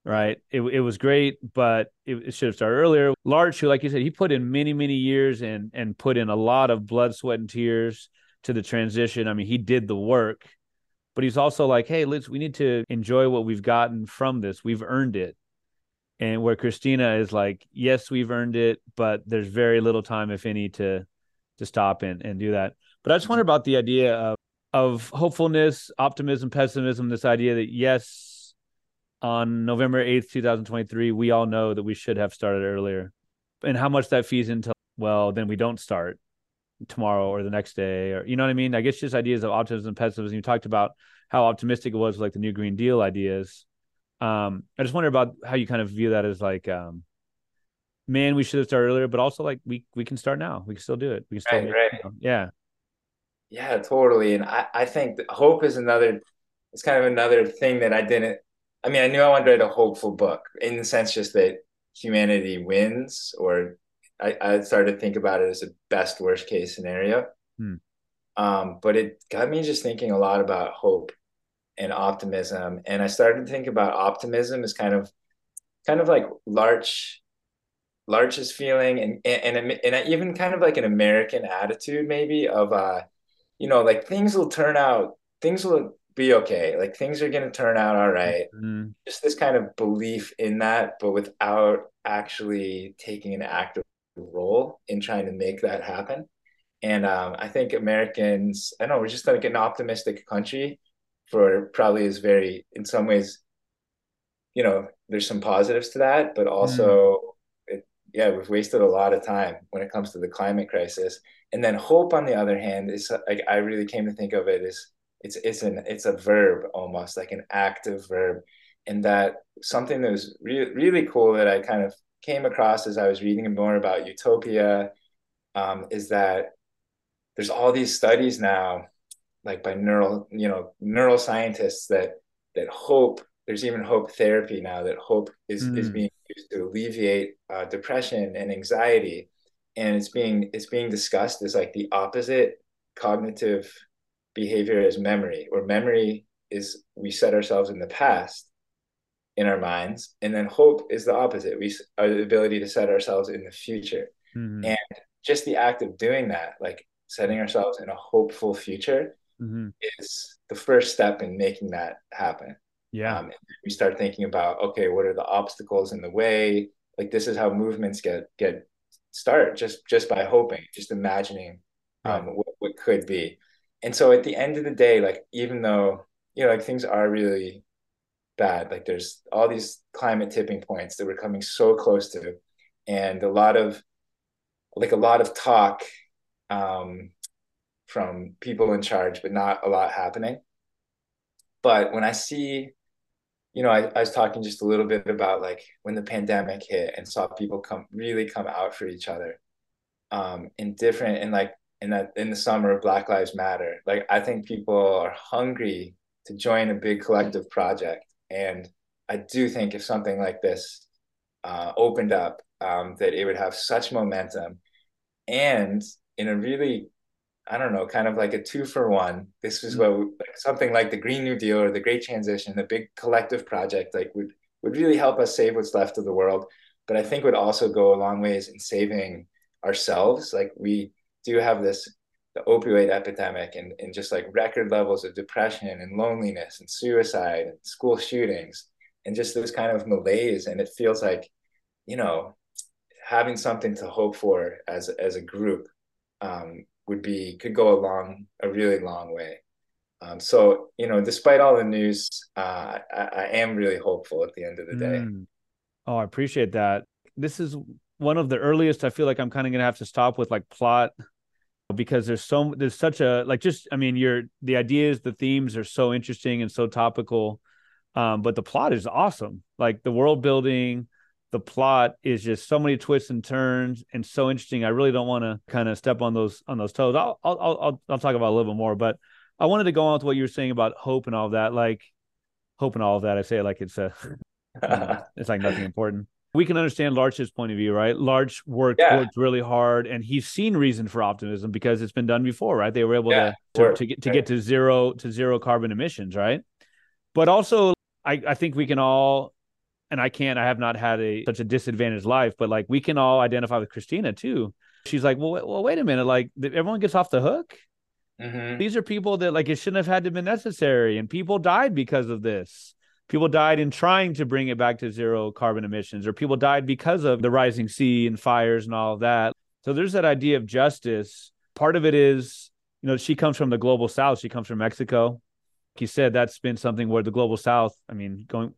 right? It, it was great, but it, it, should have started earlier. Larch, who, like you said, he put in many, many years and and put in a lot of blood, sweat, and tears to the transition. I mean, he did the work, but he's also like, hey, let's we need to enjoy what we've gotten from this. We've earned it. And where Christina is like, yes, we've earned it, but there's very little time, if any, to to stop and, and do that. But I just wonder about the idea of of hopefulness, optimism, pessimism, this idea that yes, on November 8th, 2023, we all know that we should have started earlier. And how much that feeds into, well, then we don't start tomorrow or the next day, or you know what I mean? I guess just ideas of optimism and pessimism. You talked about how optimistic it was with like the new Green Deal ideas. Um, I just wonder about how you kind of view that as like, um, man, we should have started earlier, but also like we we can start now. We can still do it. We can still, right, make, right. You know, yeah, yeah, totally. And I I think hope is another. It's kind of another thing that I didn't I mean, I knew I wanted to write a hopeful book in the sense just that humanity wins, or I, I started to think about it as a best worst case scenario. Hmm. Um, but it got me just thinking a lot about hope and optimism. And I started to think about optimism as kind of kind of like Larch Larch's feeling and and and even kind of like an American attitude maybe of uh you know like things will turn out things will be okay. Like things are going to turn out all right. mm-hmm. Just this kind of belief in that, but without actually taking an active role in trying to make that happen. And um, I think Americans, I know we're just like an optimistic country for probably is very, in some ways, you know, there's some positives to that, but also, mm. it, yeah, we've wasted a lot of time when it comes to the climate crisis. And then hope, on the other hand, is like I really came to think of it as it's it's an it's a verb almost like an active verb and that something that was really really cool that i kind of came across as i was reading more about utopia um, is that there's all these studies now like by neural you know neuroscientists that that hope there's even hope therapy now that hope is mm. is being used to alleviate uh, depression and anxiety and it's being it's being discussed as like the opposite cognitive behavior as memory, or memory is we set ourselves in the past in our minds, and then hope is the opposite. We are the ability to set ourselves in the future, mm-hmm. and just the act of doing that, like setting ourselves in a hopeful future, mm-hmm. is the first step in making that happen. Yeah, um, we start thinking about okay, what are the obstacles in the way? Like this is how movements get get start just just by hoping, just imagining um, what, what could be. And so at the end of the day, like even though you know like things are really bad, like there's all these climate tipping points that we're coming so close to, and a lot of like a lot of talk um, from people in charge, but not a lot happening. But when I see, you know, I, I was talking just a little bit about like when the pandemic hit and saw people come really come out for each other um, in different and like in that in the summer of Black Lives Matter. Like I think people are hungry to join a big collective project, and I do think if something like this uh, opened up, um, that it would have such momentum, and in a really I don't know, kind of like a two for one. This was mm-hmm. what like something like the Green New Deal or the Great Transition, the big collective project, like would would really help us save what's left of the world. But I think would also go a long ways in saving ourselves. Like we do have this the opioid epidemic and, and just like record levels of depression and loneliness and suicide and school shootings and just this kind of malaise. And it feels like you know having something to hope for as as a group um, would be could go a long a really long way. Um, so you know despite all the news uh, I, I, am really hopeful at the end of the day. Mm. oh i appreciate that. This is one of the earliest i feel like i'm kind of gonna have to stop with like plot because there's so there's such a like just I mean you're the ideas the themes are so interesting and so topical um but the plot is awesome. Like the world building the plot is just so many twists and turns and so interesting. I really don't want to kind of step on those on those toes. I'll, I'll I'll I'll talk about a little bit more but I wanted to go on with what you were saying about hope and all that. Like hope and all of that I say it like it's a <laughs> it's like nothing important we can understand Larch's point of view, right? Larch worked yeah. worked really hard, and he's seen reason for optimism because it's been done before, right? They were able yeah, to, to, to get to right. get to zero to zero carbon emissions, right? But also, I, I think we can all, and I can't, I have not had a such a disadvantaged life, but like we can all identify with Christina too. She's like, well, well, wait a minute, like everyone gets off the hook. Mm-hmm. These are people that like it shouldn't have had to be necessary, and people died because of this people died in trying to bring it back to zero carbon emissions or people died because of the rising sea and fires and all of that. So there's that idea of justice. Part of it is you know she comes from the global south. She comes from mexico. You said that's been something where the global south i mean going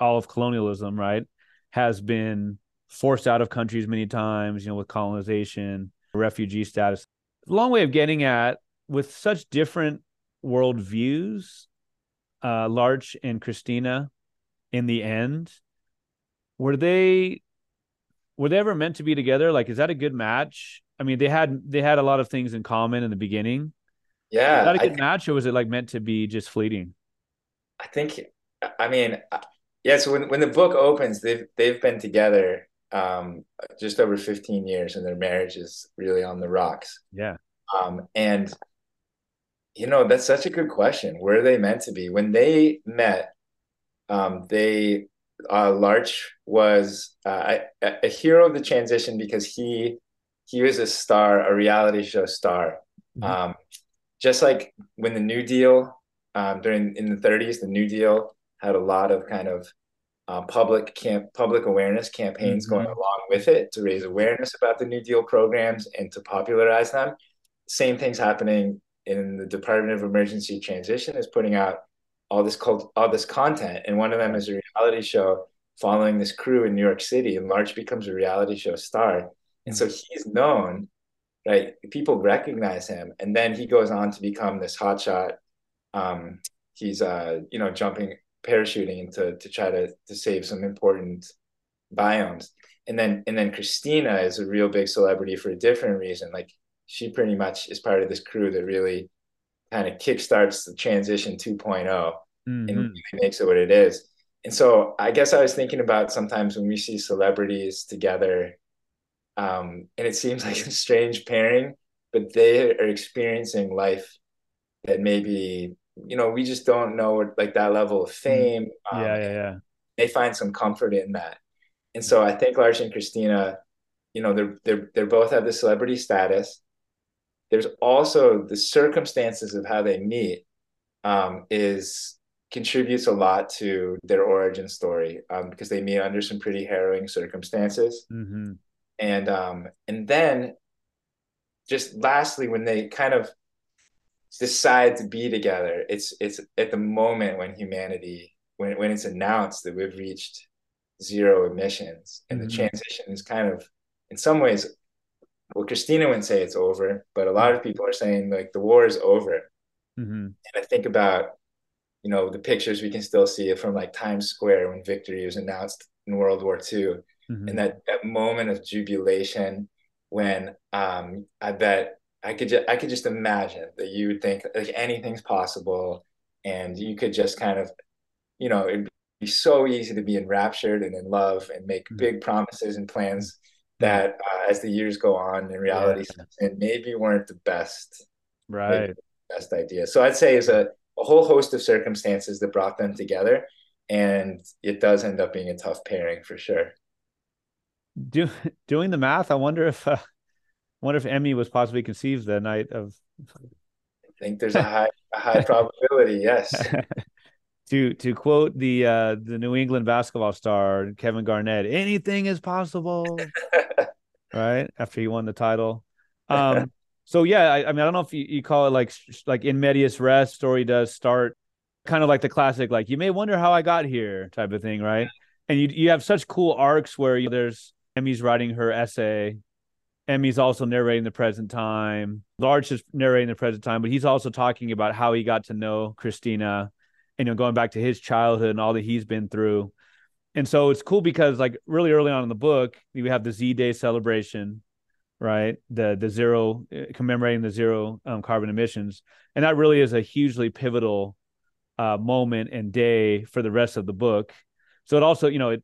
all of colonialism right has been forced out of countries many times you know with colonization refugee status. Long way of getting at with such different worldviews uh, Larch and Christina in the end, were they were they ever meant to be together? Like, is that a good match? I mean, they had they had a lot of things in common in the beginning. Yeah, is that a good I, match, or was it like meant to be just fleeting? I think. I mean, yeah. So when when the book opens, they've they've been together um, just over 15 years, and their marriage is really on the rocks. Yeah. Um, and you know, that's such a good question. Where are they meant to be? When they met, um, they uh, Larch was uh, a, a, hero of the transition because he he was a star, a reality show star. Mm-hmm. Um, just like when the New Deal um, during in the 30s, the New Deal had a lot of kind of uh, public camp public awareness campaigns mm-hmm. going along with it to raise awareness about the New Deal programs and to popularize them. Same things happening in the Department of Emergency Transition is putting out all this cult, all this content, and one of them is a reality show following this crew in New York City, and Larch becomes a reality show star, and so he's known, right? People recognize him, and then he goes on to become this hotshot. Um, he's uh, you know, jumping, parachuting to to try to to save some important biomes, and then and then Christina is a real big celebrity for a different reason, like she pretty much is part of this crew that really kind of kickstarts the transition 2 mm-hmm. and really makes it what it is. And so I guess I was thinking about sometimes when we see celebrities together, um, and it seems <laughs> like a strange pairing, but they are experiencing life that maybe you know we just don't know like that level of fame. Um, yeah, yeah, yeah. they find some comfort in that. And so I think Larch and Christina, you know, they're they're they both have the celebrity status. There's also the circumstances of how they meet um, is contributes a lot to their origin story um, because they meet under some pretty harrowing circumstances. Mm-hmm. And um, and then just lastly, when they kind of decide to be together, it's it's at the moment when humanity when when it's announced that we've reached zero emissions and mm-hmm. the transition is kind of in some ways well christina wouldn't say it's over but a lot of people are saying like the war is over mm-hmm. and i think about you know the pictures we can still see from like times square when victory was announced in world war ii mm-hmm. and that that moment of jubilation when um i bet i could just i could just imagine that you would think like anything's possible and you could just kind of you know it'd be so easy to be enraptured and in love and make mm-hmm. big promises and plans that uh, as the years go on in reality yeah. and maybe weren't the best right. best idea. So i'd say is a, a whole host of circumstances that brought them together and it does end up being a tough pairing for sure. Do, doing the math i wonder if uh, wonder if emmy was possibly conceived the night of i think there's a high a high probability yes <laughs> to to quote the uh the New England basketball star Kevin Garnett, anything is possible. <laughs> right after he won the title. <laughs> Um, so yeah, I, I, mean, I don't know if you, you call it like like in medias res. Story does start kind of like the classic, like you may wonder how I got here type of thing, right? And you you have such cool arcs where you, there's Emmy's writing her essay. Emmy's also narrating the present time. Larch is narrating the present time, but he's also talking about how he got to know Christina you know, going back to his childhood and all that he's been through. And so it's cool because like really early on in the book, we have the Z Day celebration, right? The the zero uh, commemorating the zero um, carbon emissions, and that really is a hugely pivotal uh, moment and day for the rest of the book. So it also, you know, it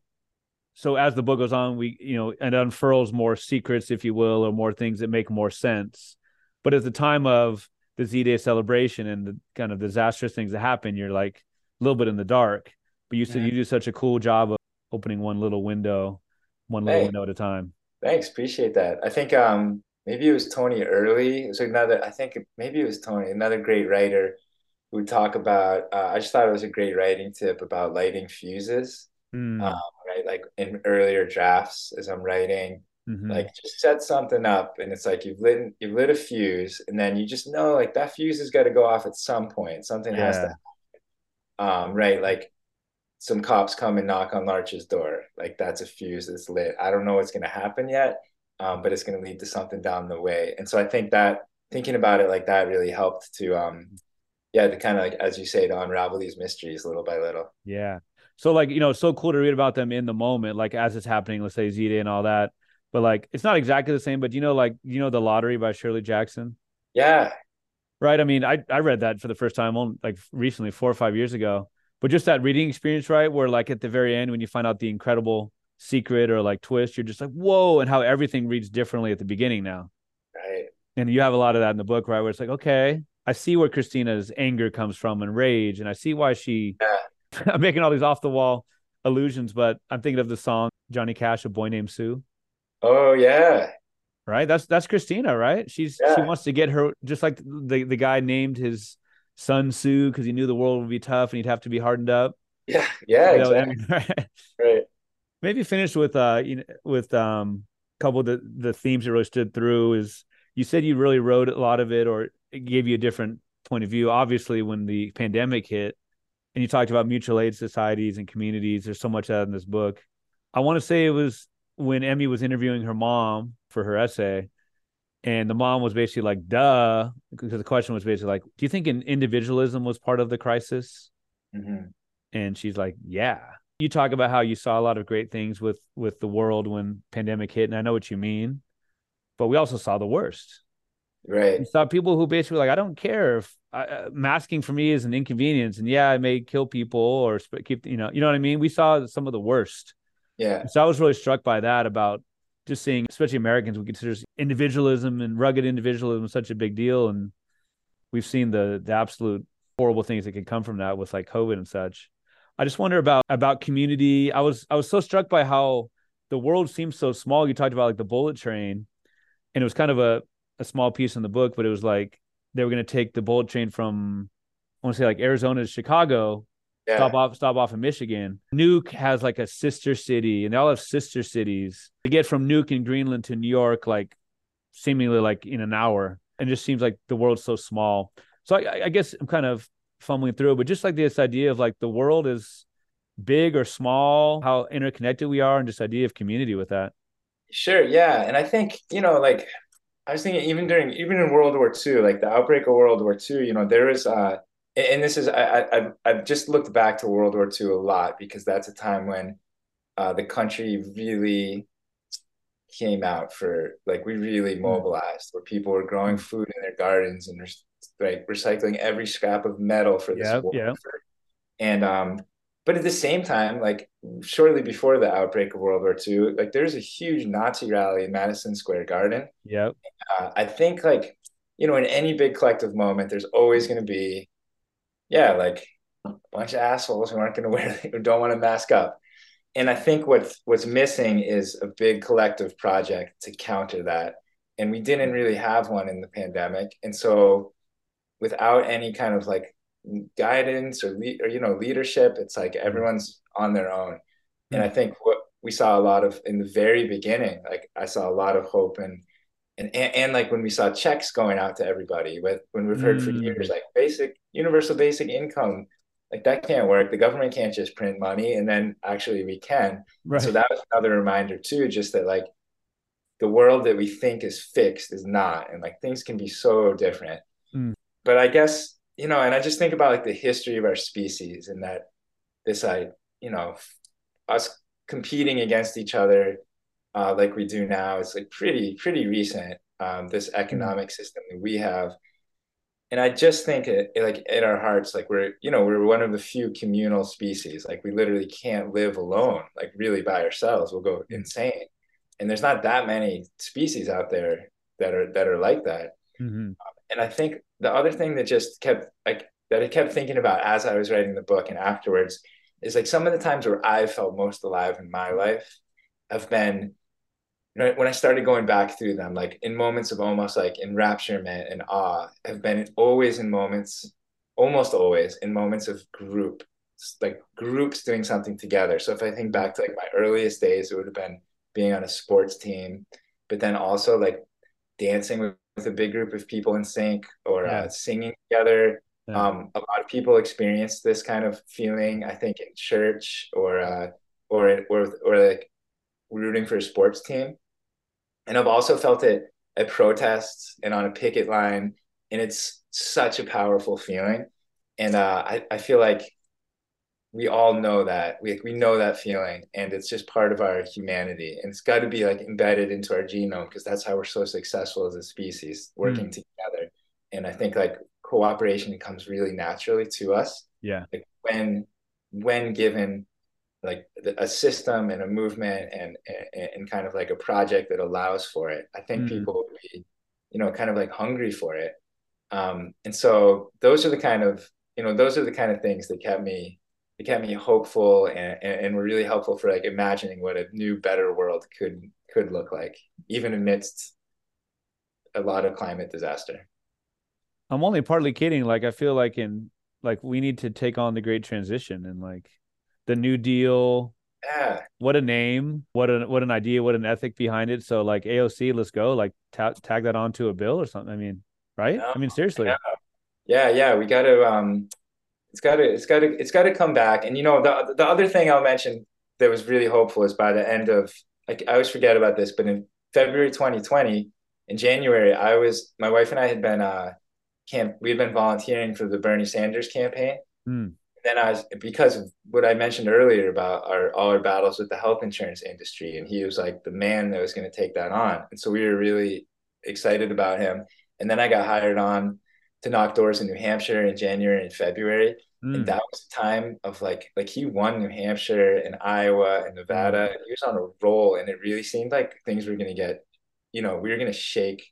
so as the book goes on, we you know, it unfurls more secrets, if you will, or more things that make more sense. But at the time of the Z Day celebration and the kind of disastrous things that happen, you're like a little bit in the dark. But you said yeah. you do such a cool job of opening one little window, one little hey, window at a time. Thanks, appreciate that. I think um maybe it was Tony Earley. It was another. I think maybe it was Tony, another great writer, who talk about. Uh, I just thought it was a great writing tip about lighting fuses. Mm. Um, right, like in earlier drafts as I'm writing, Mm-hmm. Like just set something up and it's like you've lit you've lit a fuse and then you just know like that fuse has got to go off at some point. Something yeah. has to um, right. Like some cops come and knock on Larch's door. Like that's a fuse that's lit. I don't know what's gonna happen yet, um, but it's gonna lead to something down the way. And so I think that thinking about it like that really helped to um yeah, to kind of like as you say, to unravel these mysteries little by little. Yeah. So like, you know, so cool to read about them in the moment, like as it's happening, let's say Z Day and all that but like it's not exactly the same. But you know, like you know, the lottery by Shirley Jackson. Yeah. Right. I mean, I I read that for the first time on like recently, four or five years ago. But just that reading experience, right, where like at the very end, when you find out the incredible secret or like twist, you're just like, whoa, and how everything reads differently at the beginning now. Right. And you have a lot of that in the book, right? Where it's like, okay, I see where Christina's anger comes from and rage, and I see why she. <laughs> I'm making all these off the wall illusions, but I'm thinking of the song Johnny Cash, "A Boy Named Sue." Oh yeah. Right. That's that's Christina, right? She's yeah. she wants to get her just like the the guy named his son Sue because he knew the world would be tough and he'd have to be hardened up. Yeah. Yeah. You know, exactly. <laughs> right. right. Maybe finish with uh you know, with um a couple of the the themes that really stood through is you said you really wrote a lot of it or it gave you a different point of view. Obviously, when the pandemic hit, and you talked about mutual aid societies and communities, there's so much of that in this book. I want to say it was when Emmy was interviewing her mom for her essay, and the mom was basically like, "Duh," because the question was basically like, "Do you think an individualism was part of the crisis?" Mm-hmm. And she's like, "Yeah." You talk about how you saw a lot of great things with with the world when pandemic hit, and I know what you mean, but we also saw the worst. Right. We saw people who basically like, I don't care if uh, masking for me is an inconvenience, and yeah, I may kill people or keep, you know, you know what I mean. We saw some of the worst yeah. So I was really struck by that about just seeing, especially Americans, we consider individualism and rugged individualism such a big deal. And we've seen the the absolute horrible things that can come from that with like COVID and such. I just wonder about about community. I was I was so struck by how the world seems so small. You talked about like the bullet train, and it was kind of a a small piece in the book, but it was like they were going to take the bullet train from I want to say like Arizona to Chicago, yeah. stop off stop off in Michigan. Nuuk has like a sister city, and they all have sister cities. They get from Nuuk in Greenland to New York like seemingly like in an hour, and just seems like the world's so small. So I, I guess I'm kind of fumbling through, but just like this idea of like the world is big or small, how interconnected we are, and just idea of community with that. Sure, yeah, and I think you know, like I was thinking, even during even in World War II, like the outbreak of World War II, you know, there was, uh, and this is I I I've just looked back to World War II a lot because that's a time when uh, the country really came out for like we really hmm. mobilized where people were growing hmm. food in their gardens and like recycling every scrap of metal for this war. And um, but at the same time, like shortly before the outbreak of World War II, like there's a huge Nazi rally in Madison Square Garden. Yeah. Uh, I think like you know in any big collective moment, there's always going to be, yeah, like a bunch of assholes who aren't going to wear, <laughs> who don't want to mask up. And I think what's what's missing is a big collective project to counter that. And we didn't really have one in the pandemic. And so without any kind of like guidance or, le- or you know leadership it's like mm-hmm. everyone's on their own mm-hmm. and i think what we saw a lot of in the very beginning like i saw a lot of hope and and, and, like when we saw checks going out to everybody with when we've heard mm-hmm. for years like basic universal basic income like that can't work the government can't just print money and then actually we can right. so that was another reminder too just that like the world that we think is fixed is not and like things can be so different mm but I guess you know, and I just think about like the history of our species and that this I you know us competing against each other uh, like we do now is like pretty pretty recent. Um, this economic system that we have, and I just think it, it, like in our hearts, like we're you know we're one of the few communal species. Like we literally can't live alone. Like really by ourselves, we'll go insane. And there's not that many species out there that are that are like that. Mm-hmm. and I think the other thing that just kept like that I kept thinking about as I was writing the book and afterwards is like some of the times where I felt most alive in my life have been know, when I started going back through them, like in moments of almost like enrapturement and awe, have been always in moments, almost always in moments of group, like groups doing something together. So if I think back to like my earliest days, it would have been being on a sports team, but then also like dancing with with a big group of people in sync or yeah. uh, singing together. Yeah. Um, a lot of people experience this kind of feeling, I think, in church or uh, or or or like rooting for a sports team. And I've also felt it at protests and on a picket line, and it's such a powerful feeling. And uh, I I feel like we all know that we we know that feeling and it's just part of our humanity and it's got to be like embedded into our genome because that's how we're so successful as a species working mm. together and i think like cooperation comes really naturally to us yeah like when when given like a system and a movement and, and, and kind of like a project that allows for it i think mm. people would be you know kind of like hungry for it. Um and so those are the kind of you know those are the kind of things that kept me it kept me hopeful and, and were really helpful for like imagining what a new better world could could look like even amidst a lot of climate disaster. I'm only partly kidding. Like i feel like in like we need to take on the great transition and like the new deal yeah what a name what an what an idea what an ethic behind it so like aoc let's go like ta- tag that onto a bill or something i mean right yeah. i mean seriously yeah yeah, yeah. we got to um it's got to it's got to it's got to come back. And you know, the the other thing I'll mention that was really hopeful is by the end of like I always forget about this, but in February 2020, in January, I was my wife and I had been uh camp we had been volunteering for the Bernie Sanders campaign. Mm. Then I was because of what I mentioned earlier about our all our battles with the health insurance industry, and he was like the man that was going to take that on, and so we were really excited about him. And then I got hired on to knock doors in New Hampshire in January and February. Mm. And that was the time of like like he won New Hampshire and Iowa and Nevada. Mm. And he was on a roll and it really seemed like things were gonna get, you know, we were gonna shake.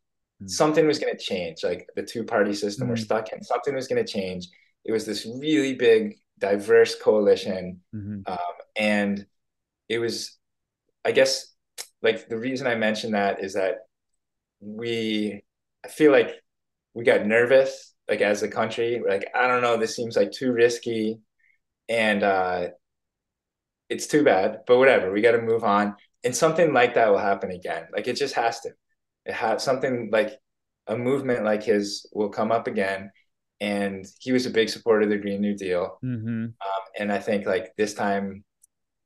Mm. Something was gonna change. Like the two party system we're mm. stuck in. Something was gonna change. It was this really big diverse coalition, Mhm. um, and it was, I guess, like the reason I mentioned that is that we, I feel like we got nervous, like as a country, like I don't know, this seems like too risky, and uh, it's too bad, but whatever, we got to move on, and something like that will happen again. Like it just has to. It has something like a movement like his will come up again, and he was a big supporter of the Green New Deal. Mhm. Um, and I think like this time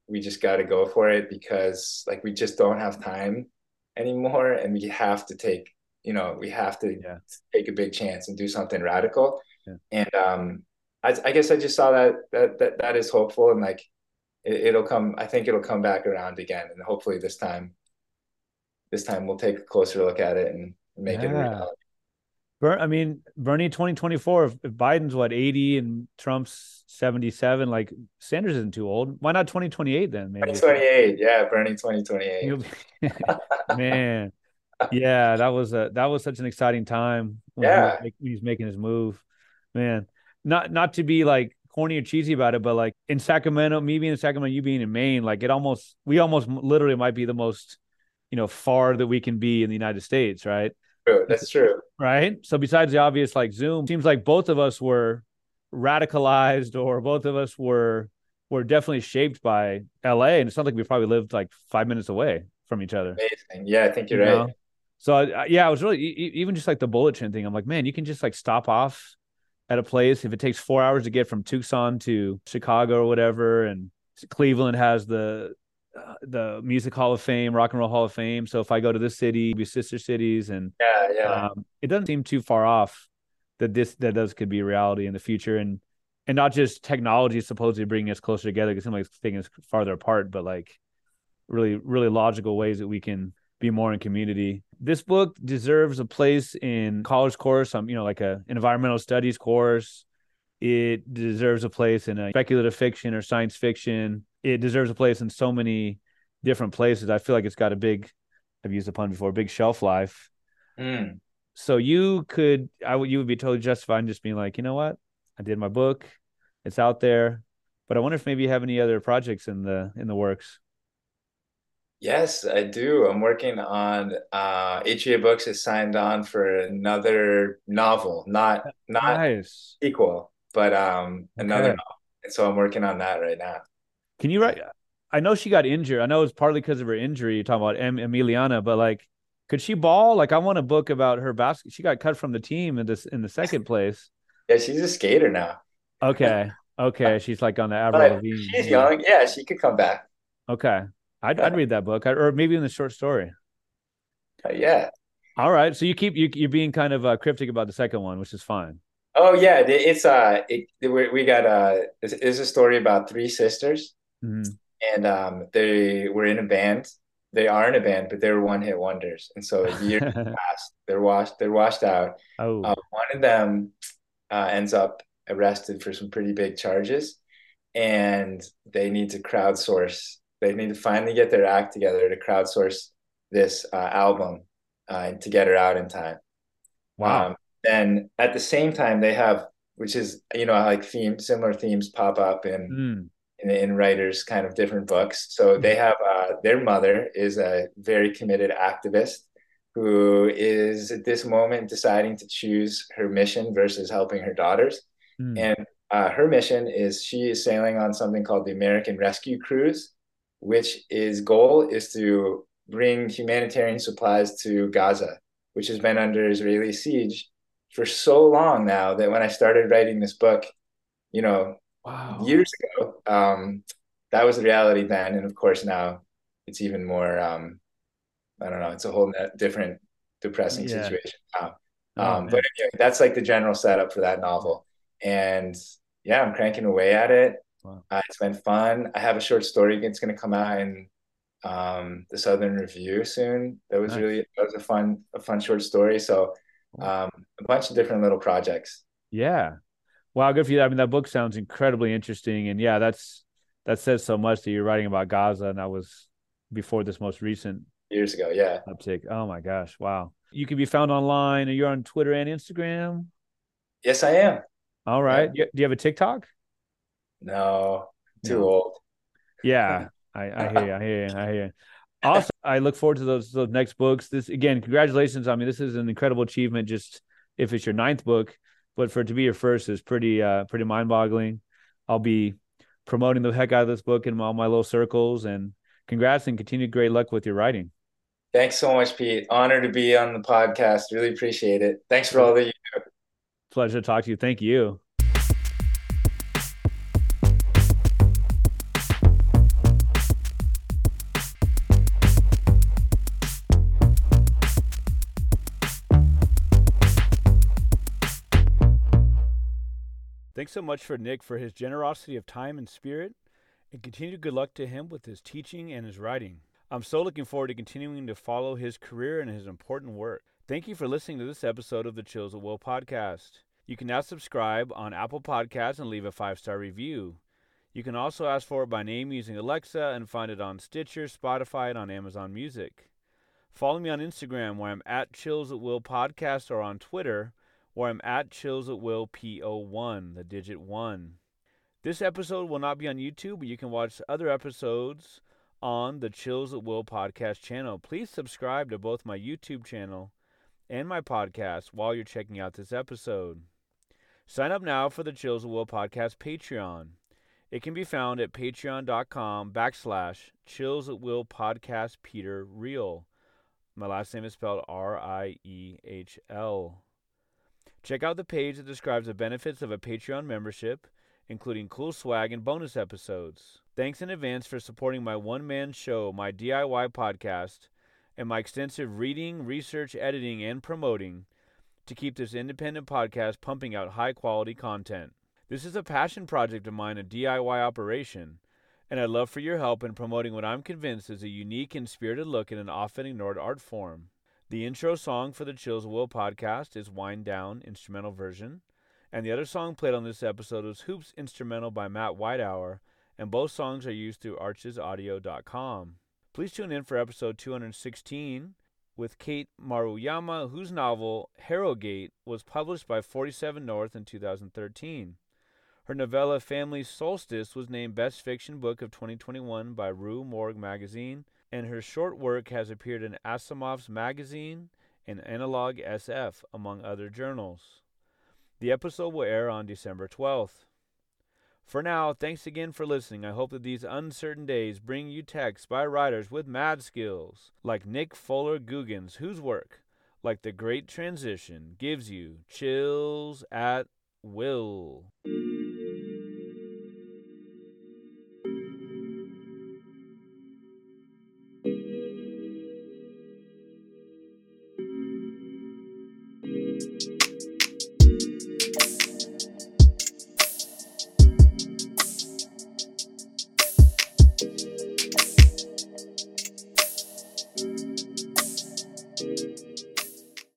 we just got to go for it because like we just don't have time anymore and we have to take, you know, we have to Yeah. take a big chance and do something radical. Yeah. And um, I, I guess I just saw that that that, that is hopeful and like it, it'll come, I think it'll come back around again. And hopefully this time, this time we'll take a closer look at it and make it a reality. I mean, Bernie 2024, if, if Biden's what 80 and Trump's 77, like Sanders isn't too old. Why not 2028 then? Maybe 2028, yeah, Bernie 2028. <laughs> Man. Yeah, that was a that was such an exciting time when he was Yeah. make- when he's making his move. Man, not not to be like corny or cheesy about it, but like in Sacramento, me being in Sacramento, you being in Maine, like it almost we almost literally might be the most you know far that we can be in the United States, right? True, that's true. right? So besides the obvious like Zoom, seems like both of us were radicalized or both of us were were definitely shaped by LA and it sounds like we probably lived like 5 minutes away from each other. Amazing. Yeah, I think you're you right. know? So I- yeah, I was really even just like the bullet train thing. I'm like, man, you can just like stop off at a place if it takes 4 hours to get from Tucson to Chicago or whatever and Cleveland has the uh, the Music Hall of Fame, Rock and Roll Hall of Fame. So if I go to this city, be sister cities and Yeah, yeah. um, it doesn't seem too far off that this that those could be reality in the future and and not just technology is supposedly bringing us closer together because some like things farther apart but like really really logical ways that we can be more in community this book deserves a place in college course um you know like a an environmental studies course it deserves a place in a speculative fiction or science fiction it deserves a place in so many different places i feel like it's got a big i've used the pun before big shelf life Mm. so you could i would you would be totally justified in just being like you know what i did my book it's out there but i wonder if maybe you have any other projects in the in the works Yes, I do. I'm working on uh HEA Books has signed on for another novel, not not nice equal, but um another Okay. novel. And so I'm working on that right now. Can you write i know she got injured i know it's partly because of her injury you're talking about em- emiliana but like could she ball like i want a book about her basket she got cut from the team in this in the second place Yeah, she's a skater now. okay okay <laughs> she's like on the avril Lavigne. she's Yeah. young. Yeah, she could come back. okay I'd, I'd read that book I- or maybe in the short story Uh, yeah. all right so you keep you, you're being kind of uh, cryptic about the second one which is fine Oh yeah, it's uh it, we we got uh it's, it's a story about three sisters Mhm. and um they were in a band. They are in a band, but they were one hit wonders. And so a years <laughs> passed. They're washed they're washed out. oh Uh, one of them uh, ends up arrested for some pretty big charges, and they need to crowdsource. They need to finally get their act together to crowdsource this uh, album uh, to get her out in time. wow Um, then at the same time, they have, which is you know like theme similar themes pop up in Mm. In, in writers kind of different books. So they have uh, their mother is a very committed activist who is at this moment deciding to choose her mission versus helping her daughters. Mm. And uh, her mission is she is sailing on something called the American Rescue Cruise, which is goal is to bring humanitarian supplies to Gaza, which has been under Israeli siege for so long now that when I started writing this book, you know, wow years ago, um, that was the reality then, and of course now it's even more. Um, I don't know. It's a whole different, depressing Yeah. situation now. Oh, Um, man. but anyway, that's like the general setup for that novel, and yeah, I'm cranking away at it. Wow. Uh, it's been fun. I have a short story that's going to come out in um, the Southern Review soon. That was Nice. really that was a fun a fun short story. So um, a bunch of different little projects. Yeah. Wow, good for you. I mean, that book sounds incredibly interesting. And yeah, that's that says so much that you're writing about Gaza. And that was before this most recent Years ago, yeah. uptick. Oh my gosh. Wow. You can be found online and you're on Twitter and Instagram. Yes, I am. All right. You- Do you have a TikTok? No, too No. old. Yeah, <laughs> I, I hear you. I hear you. I hear you. Also, I look forward to those those next books. This again, congratulations. I mean, this is an incredible achievement. Just if it's your ninth book, but for it to be your first is pretty uh pretty mind boggling. I'll be promoting the heck out of this book in all my little circles. And congrats and continued great luck with your writing. Thanks so much, Pete. Honor to be on the podcast. Really appreciate it. Thanks for all that you do. Pleasure to talk to you. Thank you. So much for Nick for his generosity of time and spirit, and continued good luck to him with his teaching and his writing. I'm so looking forward to continuing to follow his career and his important work. Thank you for listening to this episode of the Chills at Will podcast. You can now subscribe on Apple Podcasts and leave a five star review. You can also ask for it by name using Alexa and find it on Stitcher, Spotify, and on Amazon Music. Follow me on Instagram where I'm at Chills at Will Podcast or on Twitter where I'm at Chills at Will PO1, the digit 1. This episode will not be on YouTube, but you can watch other episodes on the Chills at Will podcast channel. Please subscribe to both my YouTube channel and my podcast while you're checking out this episode. Sign up now for the Chills at Will podcast Patreon. It can be found at patreon.com backslash chills at will podcast Peter Riehl. My last name is spelled R I E H L. Check out the page that describes the benefits of a Patreon membership, including cool swag and bonus episodes. Thanks in advance for supporting my one man show, my DIY podcast, and my extensive reading, research, editing, and promoting to keep this independent podcast pumping out high quality content. This is a passion project of mine, a DIY operation, and I'd love for your help in promoting what I'm convinced is a unique and spirited look at an often ignored art form. The intro song for the Chills Will podcast is Wind Down instrumental version, and the other song played on this episode was Hoops instrumental by Matt Whitehour, and both songs are used through archesaudio.com. Please tune in for episode 216 with Kate Maruyama, whose novel Harrogate was published by 47 North in 2013. Her novella Family Solstice was named Best Fiction Book of 2021 by Rue Morgue magazine, and her short work has appeared in Asimov's magazine and Analog SF, among other journals. The episode will air on December 12th. For now, thanks again for listening. I hope that these uncertain days bring you texts by writers with mad skills, like Nick Fuller Googins, whose work, like The Great Transition, gives you chills at will.